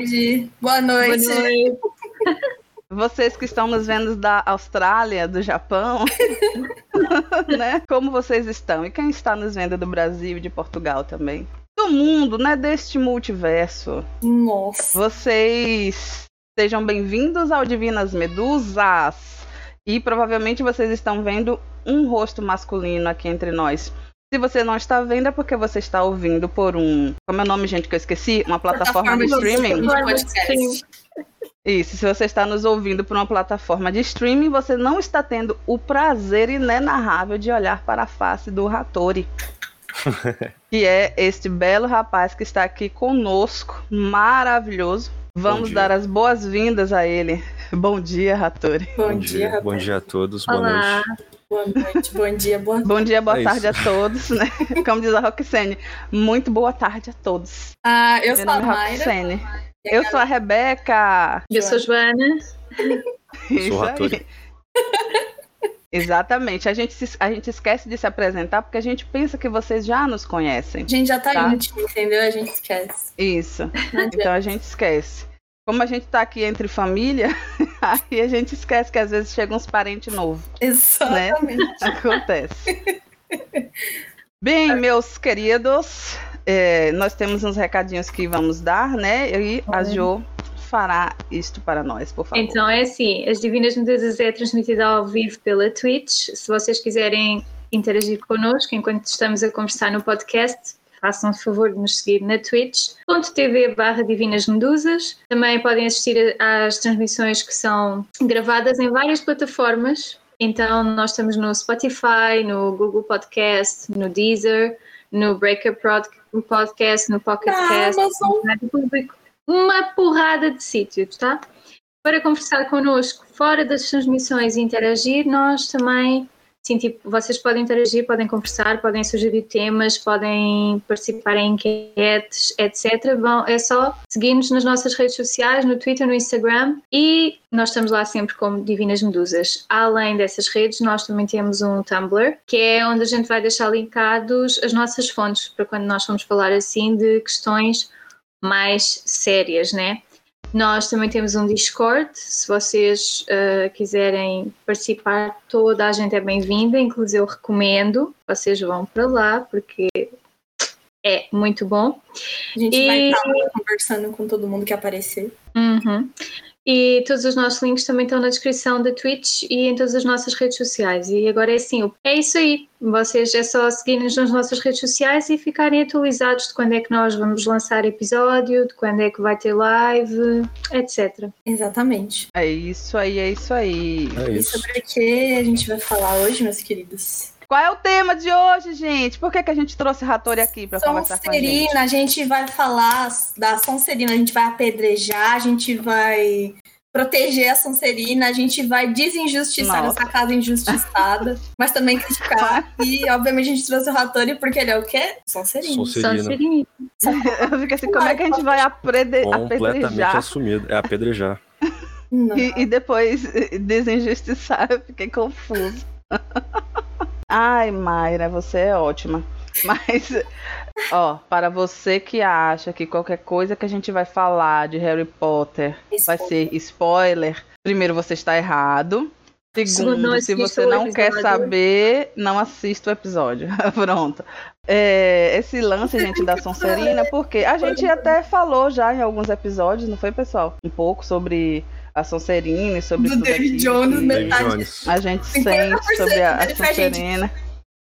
tarde, boa noite. Boa noite. Vocês que estão nos vendo da Austrália, do Japão, né? Como vocês estão? E quem está nos vendo do Brasil e de Portugal também? Do mundo, né? Deste multiverso. Nossa. Vocês sejam bem-vindos ao Divinas Medusas. E provavelmente vocês estão vendo um rosto masculino aqui entre nós. Se você não está vendo, é porque você está ouvindo por um. Como é o nome, gente, que eu esqueci? Uma plataforma de streaming. de podcast. Isso, se você está nos ouvindo por uma plataforma de streaming, você não está tendo o prazer inenarrável de olhar para a face do Hattori. que é este belo rapaz que está aqui conosco, maravilhoso. Vamos dia. dar as boas-vindas a ele. Bom dia, Hattori. Bom, dia, rapaz. Bom dia a todos, boa Olá. noite. Boa noite, bom dia, boa Bom dia, boa É tarde isso. a todos, né? Como diz a Roxane, muito boa tarde a todos. Ah, eu Meu sou a é Mayra. Roxane. Eu sou a Rebeca. Eu sou Joana. Isso o Hattori. aí. Exatamente. A gente, se- a gente esquece de se apresentar porque a gente pensa que vocês já nos conhecem. A gente já tá, Tá. íntimo, entendeu? A gente esquece. Isso. Então a gente esquece. Como a gente tá aqui entre família, aí a gente esquece que às vezes chegam uns parentes novos. Exatamente. Acontece. Bem, meus queridos, é, nós temos uns recadinhos que vamos dar, né? E a Jo fará isto para nós, por favor. Então é assim, as Divinas Medusas é transmitida ao vivo pela Twitch. Se vocês quiserem interagir connosco enquanto estamos a conversar no podcast, façam o favor de nos seguir na twitch.tv barra Divinas Medusas. Também podem assistir às transmissões que são gravadas em várias plataformas. Então nós estamos no Spotify, no Google Podcast, no Deezer, no Breaker Podcast, no Pocket Na Cast, no Rádio Público, uma porrada de sítios, tá? Para conversar connosco fora das transmissões e interagir, nós também, sim, tipo, vocês podem interagir, podem conversar, podem sugerir temas, podem participar em enquetes, etc. Vão, é só seguir-nos nas nossas redes sociais, no Twitter, no Instagram e nós estamos lá sempre como Divinas Medusas. Além dessas redes, nós também temos um Tumblr, que é onde a gente vai deixar linkados as nossas fontes, para quando nós vamos falar assim de questões mais sérias, né? Nós também temos um Discord, se vocês uh, quiserem participar, toda a gente é bem-vinda, inclusive eu recomendo, vocês vão para lá, porque é muito bom. A gente E- vai estar lá conversando com todo mundo que aparecer. Uhum. E todos os nossos links também estão na descrição da Twitch e em todas as nossas redes sociais. E agora é assim, é isso aí. Vocês é só seguirem-nos nas nossas redes sociais e ficarem atualizados de quando é que nós vamos lançar episódio, de quando é que vai ter live, etc. Exatamente. É isso aí, é isso aí. É E isso. sobre o que a gente vai falar hoje, meus queridos? Qual é o tema de hoje, gente? Por que, que a gente trouxe Hattori aqui para conversar com a gente? Sonserina, a gente vai falar da Sonserina, a gente vai apedrejar, a gente vai proteger a Sonserina, a gente vai desinjustiçar Nossa. essa casa injustiçada, mas também criticar. E, obviamente, a gente trouxe o Rattori porque ele é o quê? Sonserina. Sonserina. Sonserina. Eu fico assim, como é que a gente vai aprede- Completamente apedrejar assumido. É apedrejar. E, e depois desinjustiçar? Eu fiquei confuso. Ai, Mayra, você é ótima. Mas, ó, para você que acha que qualquer coisa que a gente vai falar de Harry Potter vai ser spoiler, primeiro você está errado. Segundo, se você não quer saber, não assista o episódio. Pronto. É, esse lance, gente, da Sonserina, porque a gente até falou já em alguns episódios, não foi, pessoal? Um pouco sobre a Sonserina e sobre Do tudo David aquilo Jones, que David Metade. Jones. A gente 50% sente sobre a, a. Sonserina.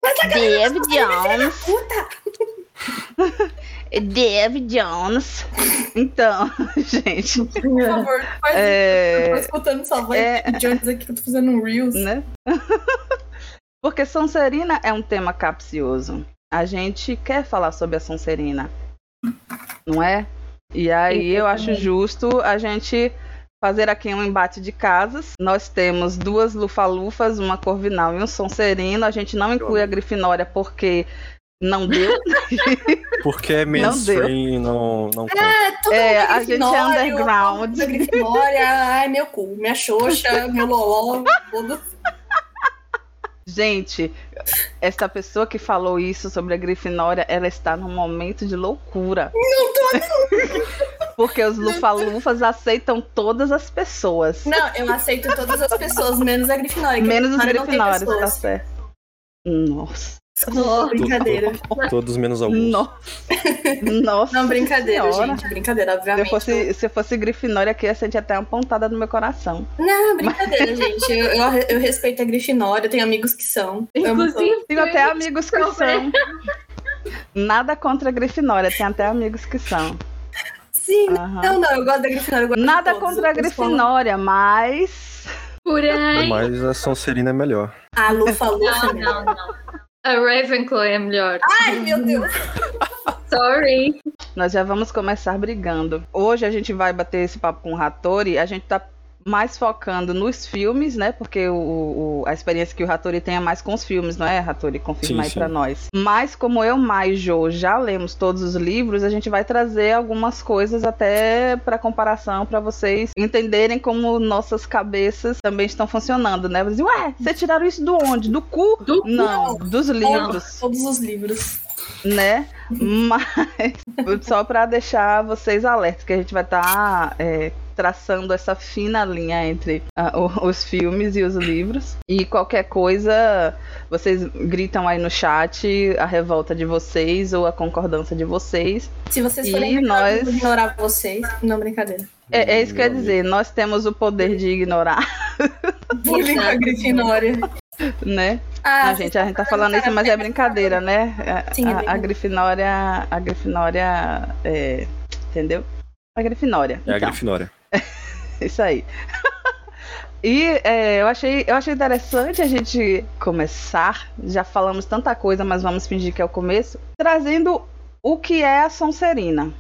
Mas a David Jones. puta! David Jones. Então, gente, Por favor, faz é, Eu tô escutando sua voz é- de Jones aqui que eu tô fazendo um Reels. né? Porque Sonserina é um tema capcioso. A gente quer falar sobre a Sonserina, não é? E aí eu acho justo a gente fazer aqui um embate de casas. Nós temos duas Lufalufas, uma Corvinal e um Sonserino. A gente não inclui a Grifinória porque não deu. Porque é mainstream, não, não conta. É, tudo É, a gente é underground. Grifinória, ai, meu cu, minha xoxa, meu loló, tudo. Gente, essa pessoa que falou isso sobre a Grifinória, ela está num momento de loucura. Não tô, não. Porque os Lufa-Lufas aceitam todas as pessoas. Não, eu aceito todas as pessoas, menos a Grifinória. Menos os Grifinórios, tá certo. Nossa. Oh, brincadeira. Todos menos alguns. Nossa. Nossa Não, brincadeira, senhora. gente. Brincadeira, Se eu obviamente. fosse, se eu fosse Grifinória aqui, ia sentir até uma pontada no meu coração. Não, brincadeira, gente. Eu, eu, eu respeito a Grifinória, eu tenho amigos que são. Inclusive, Tenho até amigos que são. Nada contra a Grifinória, tem até amigos que são. Sim, Aham. não, não, eu gosto da Grifinória. eu gosto de Nada todos. contra a Grifinória, mas. Porém, Mas a Sonserina é melhor. A Lufa Lufa, não, né? não, não. A Ravenclaw é melhor. Ai, meu Deus. Sorry. Nós já vamos começar brigando. Hoje a gente vai bater esse papo com o Hattori. A gente tá mais focando nos filmes, né? Porque o, o- a experiência que o Hattori tem é mais com os filmes, não é, Hattori? Confirma Sim, aí pra nós. Mas como eu, mais e Jo já lemos todos os livros, a gente vai trazer algumas coisas até pra comparação, pra vocês entenderem como nossas cabeças também estão funcionando, né? Você diz, ué, vocês tiraram isso do onde? Do cu? Do cu? Não, dos livros Todos os livros. né? Mas só para deixar vocês alertas que a gente vai estar traçando essa fina linha entre ah, o- os filmes e os livros. E qualquer coisa, vocês gritam aí no chat a revolta de vocês ou a concordância de vocês. Se vocês E forem ignorar, nós- eu ignorar vocês. Não, brincadeira. É, é isso que quer Meu dizer, nós temos o poder de ignorar, Bullying a Grifinória. né? Ah, Não, gente, a gente tá falando isso, mas é brincadeira, né? A, Sim, é a- a brincadeira. Grifinória, a Grifinória, é, entendeu? A Grifinória. É a Então. Grifinória. Isso aí. E é, eu, achei, eu achei interessante a gente começar. Já falamos tanta coisa, mas vamos fingir que é o começo. Trazendo o que é a Sonserina.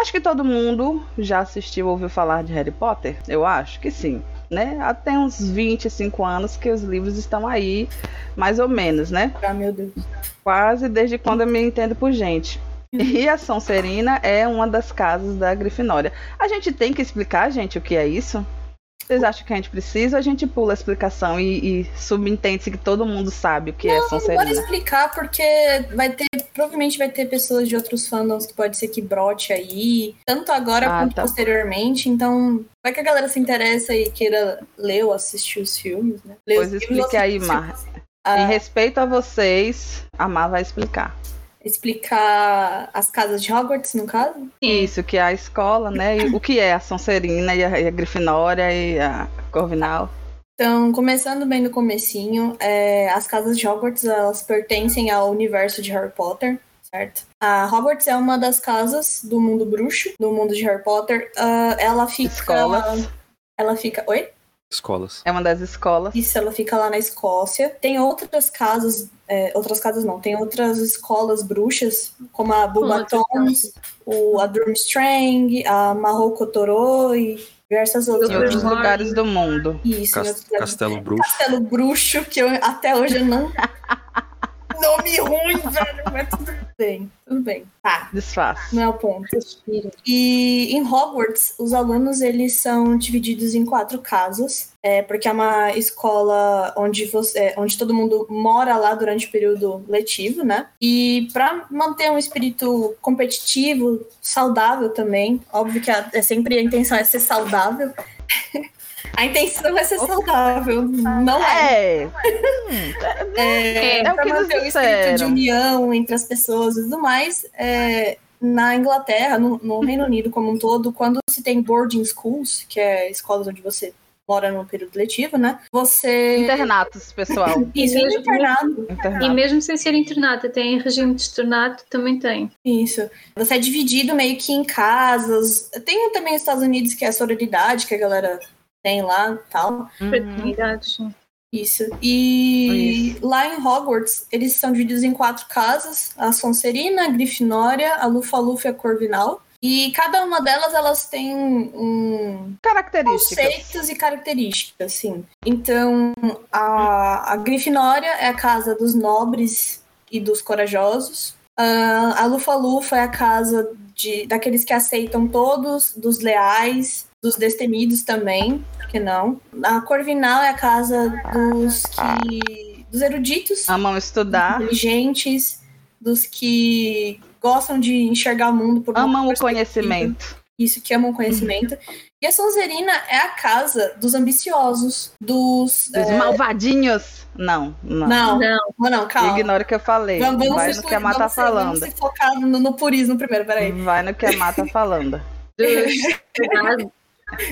Acho que todo mundo já assistiu ou ouviu falar de Harry Potter. Eu acho que sim. Né? Até uns 25 anos que os livros estão aí, mais ou menos, né? Ah, meu Deus. Quase desde quando eu me entendo por gente. E a Sonserina é uma das casas da Grifinória. A gente tem que explicar, gente, o que é isso? Vocês acham que a gente precisa a gente pula a explicação e, e subentende-se que todo mundo sabe o que é Bora Sonserina? explicar, porque vai ter. Provavelmente vai ter pessoas de outros fandoms que pode ser que brote aí. Tanto agora Ah, quanto tá. posteriormente. Então, vai que a galera se interessa e queira ler ou assistir os filmes, né? Ler Pois explique aí, Mar. filmes. Em Ah, respeito a vocês, a Mar vai explicar. Explicar as casas de Hogwarts, no caso? Isso, que é a escola, né? E o que é a Sonserina e a, e a Grifinória e a Corvinal. Então, começando bem do comecinho, é, as casas de Hogwarts, elas pertencem ao universo de Harry Potter, certo? A Hogwarts é uma das casas do mundo bruxo, do mundo de Harry Potter. Ah, ela fica... Escolas. Ela fica... Oi? Escolas. É uma das escolas. Isso, ela fica lá na Escócia. Tem outras casas, é, outras casas não, tem outras escolas bruxas, como a Bulbatons, o, a Durmstrang, a Mahou e diversas outras. Em outros lugares do mundo. Isso, Cas-. Castelo Bruxo. Castelo Bruxo, que eu até hoje eu não. Nome ruim, velho, mas tudo bem, tudo bem. Tá, Desfaz. não é o ponto. E em Hogwarts, os alunos eles são divididos em quatro casas, é, porque é uma escola onde você, é, onde todo mundo mora lá durante o período letivo, né? E para manter um espírito competitivo, saudável também, óbvio que a- é sempre a intenção é ser saudável. A intenção é ser saudável, não é. É, É, É o pra que nos manter o espírito de união entre as pessoas e tudo mais. é, na Inglaterra, no, no Reino Unido como um todo, quando se tem boarding schools, que é escolas onde você mora no período letivo, né? Você. internatos, pessoal. Isso, E é mesmo- internado. E Internato. mesmo sem ser internato, tem regime de externato, também tem. Isso. Você é dividido meio que em casas. Tem também os Estados Unidos, que é a sororidade, que a galera tem lá e tal. Uhum. Fraternidades. sim. Isso. E lá em Hogwarts, eles são divididos em quatro casas: a Sonserina, a Grifinória, a Lufa-Lufa e a Corvinal. E cada uma delas, elas têm um Características. conceitos e características, sim. Então, a, a Grifinória é a casa dos nobres e dos corajosos. A Lufa-Lufa é a casa de, daqueles que aceitam todos, dos leais, dos destemidos também, por que não? A Corvinal é a casa dos que dos eruditos, amam estudar, inteligentes, dos que gostam de enxergar o mundo por amam o conhecimento. Isso, que amam o conhecimento. E a Sonserina é a casa dos ambiciosos, dos. Dos é... malvadinhos. Não, não. Não, não, não, calma. Ignora o que eu falei. Vamos, vamos Vai no que a Má tá falando. Vamos se focar no, no purismo primeiro, peraí. Vai no que a Má tá falando.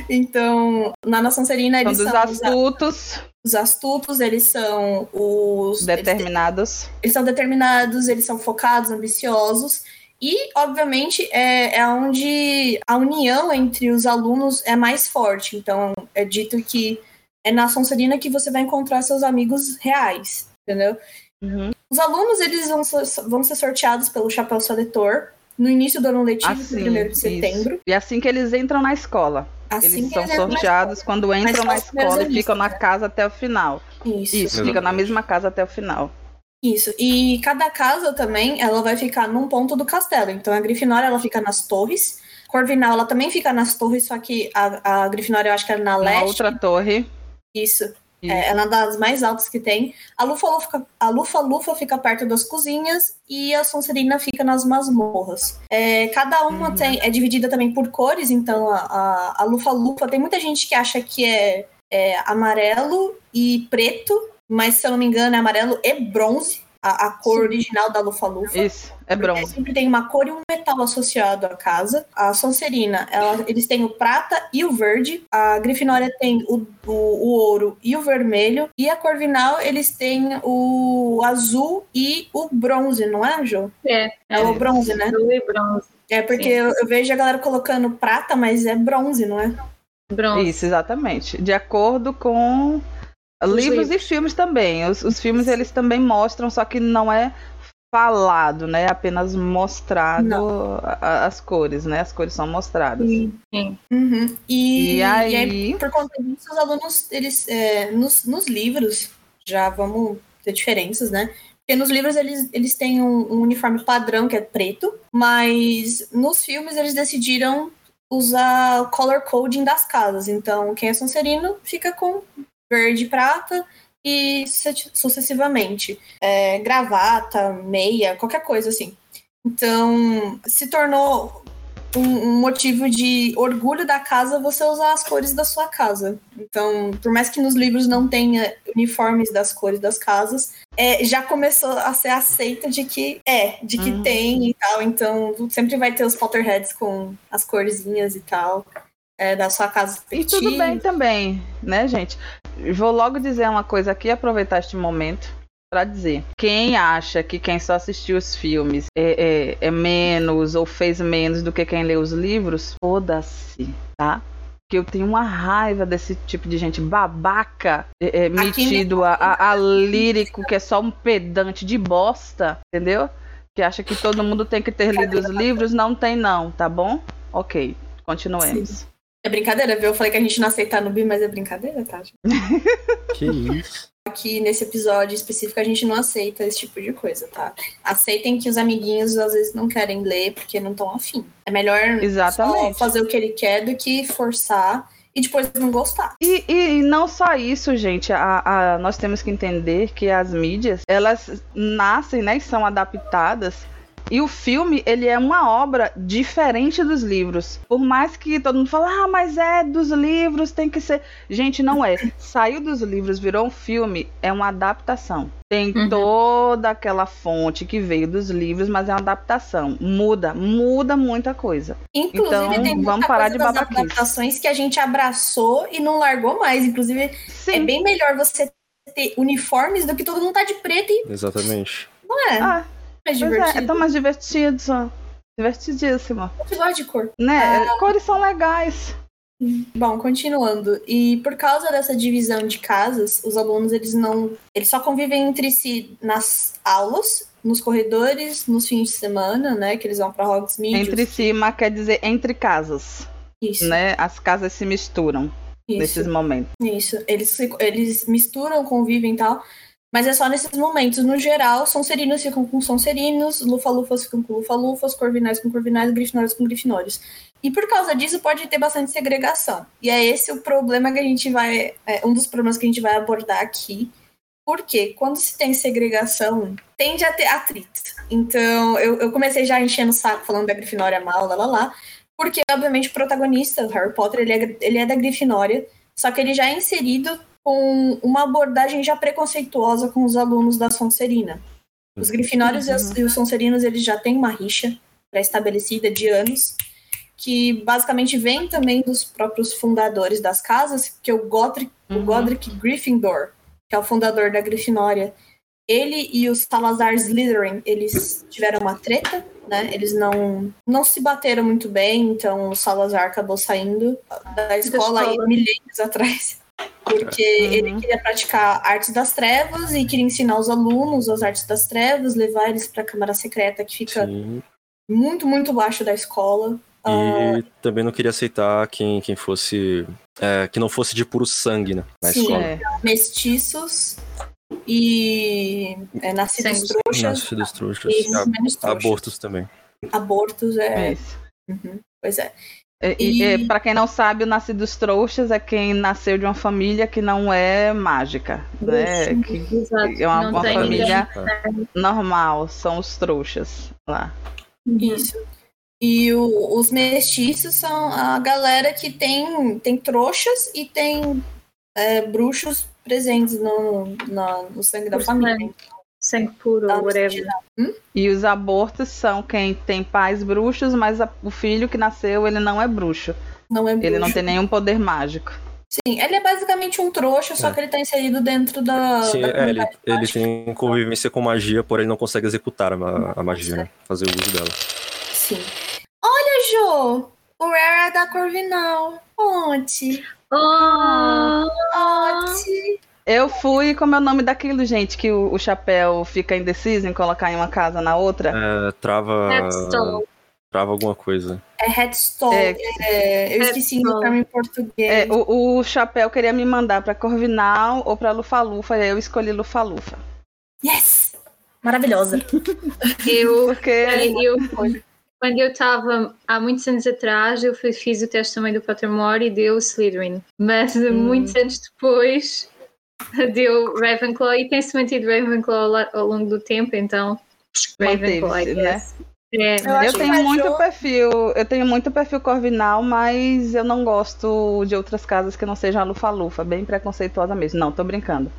Então, na Nação Serina, eles são. Dos astutos. Os astutos, eles são os. Determinados. Eles, eles são determinados, eles são focados, ambiciosos. E, obviamente, é, é onde a união entre os alunos é mais forte. Então, é dito que é na Sonserina que você vai encontrar seus amigos reais, entendeu? Uhum. Os alunos, eles vão ser, vão ser sorteados pelo Chapéu Seletor no início do ano letivo, assim, 1 de setembro. Isso. E assim que eles entram na escola. Assim eles são sorteados quando entram na escola e ficam na casa até o final. Isso. Isso, ficam na mesma casa até o final. Isso. E cada casa também, ela vai ficar num ponto do castelo. Então a Grifinória, ela fica nas torres. Corvinal, ela também fica nas torres, só que a, a Grifinória, eu acho que é na leste. Na outra torre. Isso. É, ela é uma das mais altas que tem. A Lufa Lufa, a Lufa Lufa fica perto das cozinhas e a Sonserina fica nas masmorras. É, cada uma uhum. tem, é dividida também por cores, então a, a, a Lufa Lufa tem muita gente que acha que é, é amarelo e preto, mas se eu não me engano é amarelo e bronze, a, a cor Sim. original da Lufa-Lufa. Isso, é bronze. Sempre tem uma cor e um metal associado à casa. A Sonserina, ela, eles têm o prata e o verde. A Grifinória tem o, o, o ouro e o vermelho. E a Corvinal, eles têm o azul e o bronze, não é, Jo? É. É, é o bronze, né? Azul e bronze. É porque eu, eu, vejo a galera colocando prata, mas é bronze, não é? Bronze. Isso, exatamente. De acordo com Livros, livros, e filmes também. Os, os, filmes eles também mostram, só que não é falado, né? Apenas mostrado a, as cores, né? As cores são mostradas. Sim. sim. Uhum. E, e, aí... e, aí... por conta disso, os alunos, eles, é, nos, nos livros, já vamos ter diferenças, né? Porque nos livros eles, eles têm um, um uniforme padrão que é preto, mas nos filmes eles decidiram usar o color coding das casas. Então, quem é Sonserino fica com verde, prata e sucessivamente. É, gravata, meia, qualquer coisa assim. Então, se tornou um, um, motivo de orgulho da casa você usar as cores da sua casa. Então, por mais que nos livros não tenha uniformes das cores das casas, é, já começou a ser aceita de que é, de que uhum. tem e tal. Então, sempre vai ter os Potterheads com as corzinhas e tal é, da sua casa E tudo bem também, né, gente? Vou logo dizer uma coisa aqui, aproveitar este momento para dizer. Quem acha que quem só assistiu os filmes é, é, é menos ou fez menos do que quem lê os livros, foda-se, tá? que eu tenho uma raiva desse tipo de gente babaca, é, é, metido a, a, a, lírico, que é só um pedante de bosta, entendeu? Que acha que todo mundo tem que ter lido os livros. Não tem, não, tá bom? Ok, continuemos. Sim. É brincadeira, viu? Eu falei que a gente não aceita noob, mas é brincadeira, tá? que isso? Aqui nesse episódio específico a gente não aceita esse tipo de coisa, tá? Aceitem que os amiguinhos às vezes não querem ler porque não estão afim. É melhor Exatamente. fazer o que ele quer do que forçar e depois não gostar. E, e não só isso, gente. A, a, nós temos que entender que as mídias, elas nascem, né, e são adaptadas e o filme, ele é uma obra diferente dos livros. Por mais que todo mundo fale, ah, mas é dos livros, tem que ser. Gente, não é. Saiu dos livros, virou um filme, é uma adaptação. Tem uhum. toda aquela fonte que veio dos livros, mas é uma adaptação. Muda, muda muita coisa. Inclusive, então, tem vamos parar de babaquice. adaptações que a gente abraçou e não largou mais. Inclusive, Sim. é bem melhor você ter uniformes do que todo mundo tá de preto e. Exatamente. Não é? Ah mais divertido. É, é tão mais divertido, só. Divertidíssimo. Eu gosto de cor. Né? Ah. Cores são legais. Bom, continuando. E por causa dessa divisão de casas, os alunos eles não, eles só convivem entre si nas aulas, nos corredores, nos fins de semana, né, que eles vão para Hogsmeade. Entre si, mas quer dizer entre casas. Isso. Né? As casas se misturam Isso. nesses momentos. Isso. Eles eles misturam, convivem e tal. Mas é só nesses momentos. No geral, Sonserinos ficam com Sonserinos, Lufa-Lufas ficam com Lufa-Lufas, Corvinais com Corvinais, Grifinórios com Grifinórios. E por causa disso pode ter bastante segregação. E é esse o problema que a gente vai. É um dos problemas que a gente vai abordar aqui. Porque quando se tem segregação, tende a ter atrito. Então, eu, eu comecei já enchendo o saco falando da Grifinória mal, lá, lá, lá. Porque, obviamente, o protagonista, o Harry Potter, ele é, ele é da Grifinória. Só que ele já é inserido com uma abordagem já preconceituosa com os alunos da Sonserina. Os Grifinórios uhum. e os Sonserinos, eles já têm uma rixa pré-estabelecida de anos que basicamente vem também dos próprios fundadores das casas, que é o Godric, uhum. o Godric Gryffindor, que é o fundador da Grifinória. Ele e os Salazar Slytherin, eles tiveram uma treta, né? Eles não, não se bateram muito bem, então o Salazar acabou saindo da escola, da escola. milênios atrás. Porque uhum. ele queria praticar artes das trevas e queria ensinar os alunos as artes das trevas, levar eles para a Câmara Secreta, que fica Sim. muito, muito baixo da escola. E uh... também não queria aceitar quem, quem fosse. É, que não fosse de puro sangue, né? Na Sim, escola. É. mestiços e é, nascidos Sim. trouxas. Nascidos trouxas. E trouxas. Abortos também. Abortos é. é uhum, pois é. E, e... para quem não sabe, o Nascidos Trouxas é quem nasceu de uma família que não é mágica, né? Que, que é uma, uma família normal, são os trouxas lá. Isso. E o, os mestiços são a galera que tem, tem trouxas e tem é, bruxos presentes no, no, no sangue da família. Sangue puro, whatever. Hum? E os abortos são quem tem pais bruxos, mas a, o filho que nasceu, ele não é bruxo. Não é bruxo. Ele não tem nenhum poder mágico. Sim, ele é basicamente um trouxa, só é. que ele tá inserido dentro da. Sim, da é, ele, ele tem convivência com magia, porém ele não consegue executar a, a magia, né? Fazer o uso dela. Sim. Olha, Jo! O Rare é da Corvinal. Onde? Oh! Onde? Eu fui, como é o nome daquilo, gente, que o, o, chapéu fica indeciso em colocar em uma casa na outra? É, trava. Headstone. Trava alguma coisa. É headstone. É, é, eu esqueci o termo em português. É, o, o, chapéu queria me mandar pra Corvinal ou pra Lufa-Lufa, e eu escolhi Lufa-Lufa. Yes! Maravilhosa. eu, Porque... eu, quando eu estava há muitos anos atrás, eu fiz o teste também do Pottermore e deu Slytherin. Mas hum. muitos anos depois deu Ravenclaw e tem-se mantido Ravenclaw ao longo do tempo, então Ravenclaw, I né? É, eu, eu tenho muito perfil, eu tenho muito perfil corvinal, mas eu não gosto de outras casas que não sejam a Lufa-Lufa, bem preconceituosa mesmo. Não, tô brincando.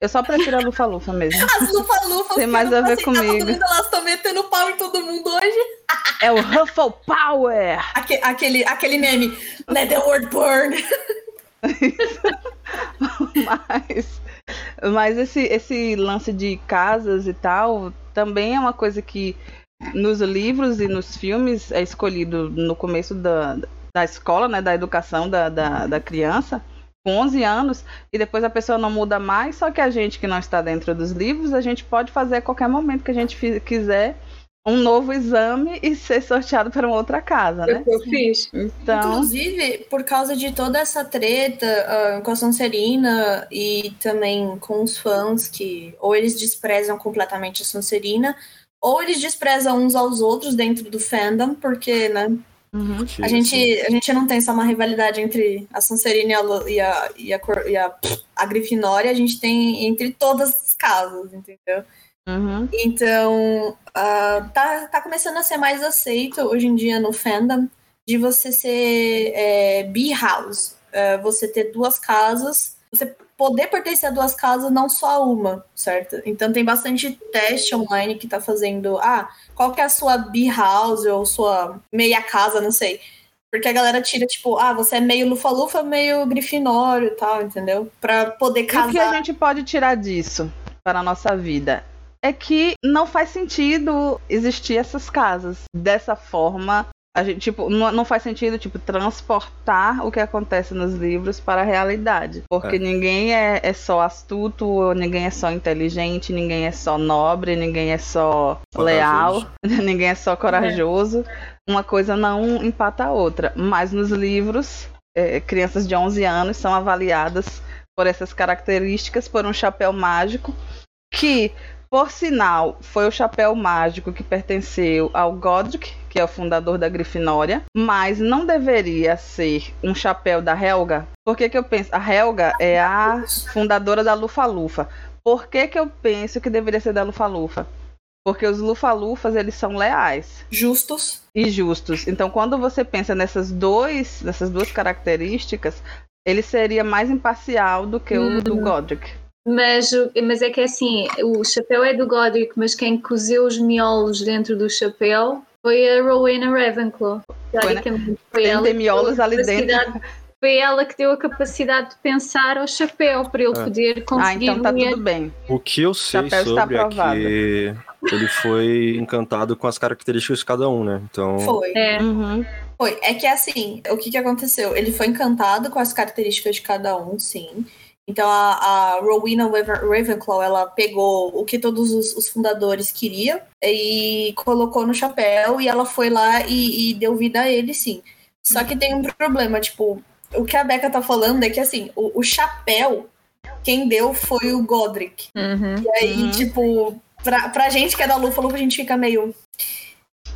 Eu só prefiro a Lufa-Lufa mesmo. As Lufa-Lufas tem mais a ver comigo. elas estão metendo pau em todo mundo hoje. É o Huffle Power! Aquele, aquele, aquele meme, let the world burn. mas, mas esse, esse lance de casas e tal também é uma coisa que nos livros e nos filmes é escolhido no começo da, da escola, né, da educação da, da, da criança com 11 anos e depois a pessoa não muda mais, só que a gente que não está dentro dos livros, a gente pode fazer a qualquer momento que a gente quiser um novo exame e ser sorteado para uma outra casa, né? Eu fiz. Então... Inclusive, por causa de toda essa treta uh, com a Sonserina e também com os fãs que ou eles desprezam completamente a Sonserina, ou eles desprezam uns aos outros dentro do fandom, porque, né, Uhum. A, gente, a gente não tem só uma rivalidade entre a Sonserina e a, e a, e a, e a, a Grifinória, a gente tem entre todas as casas, entendeu? Uhum. Então, uh, tá, tá começando a ser mais aceito hoje em dia no fandom de você ser é, B-House. Uh, você ter duas casas, você poder pertencer a duas casas, não só a uma, certo? Então tem bastante teste online que tá fazendo, ah, qual que é a sua B-house ou sua meia casa, não sei. Porque a galera tira, tipo, ah, você é meio lufa-lufa, meio grifinório e tal, entendeu? Pra poder casar. E o que a gente pode tirar disso para a nossa vida? É que não faz sentido existir essas casas dessa forma a gente, tipo, não, não, faz sentido, tipo, transportar o que acontece nos livros para a realidade. Porque é. ninguém é, é, só astuto, ninguém é só inteligente, ninguém é só nobre, ninguém é só corajoso. leal, ninguém é só corajoso. É. Uma coisa não empata a outra. Mas nos livros, é, crianças de 11 anos são avaliadas por essas características, por um chapéu mágico que por sinal, foi o chapéu mágico que pertenceu ao Godric, que é o fundador da Grifinória, mas não deveria ser um chapéu da Helga. Por que, que eu penso? A Helga é a fundadora da Lufa-Lufa. Por que, que eu penso que deveria ser da Lufa-Lufa? Porque os Lufa-Lufas, eles são leais Justos. e justos. Então, quando você pensa nessas, dois, nessas duas características, ele seria mais imparcial do que o do Godric. Mas, mas é que é assim, o chapéu é do Godric, mas quem cozeu os miolos dentro do chapéu foi a Rowena Ravenclaw. Teoricamente, foi Tem ela que miolos deu a ali dentro. capacidade- Foi ela que deu a capacidade de pensar ao chapéu para ele É. poder Ah, conseguir então tá tudo bem. O que eu sei Chapéu está sobre é que ele foi encantado com as características de cada um, né? Então, Foi. É, Uhum. Foi. É que assim, o que, que aconteceu? Ele foi encantado com as características de cada um, sim. Então a, a Rowena Raven- Ravenclaw, ela pegou o que todos os, os fundadores queriam e colocou no chapéu e ela foi lá e, e deu vida a ele, sim. Só que tem um problema, tipo, o que a Becca tá falando é que assim, o, o chapéu, quem deu foi o Godric. uhum. E aí, Uhum. tipo, pra, pra gente que é da Lufa, a gente fica meio.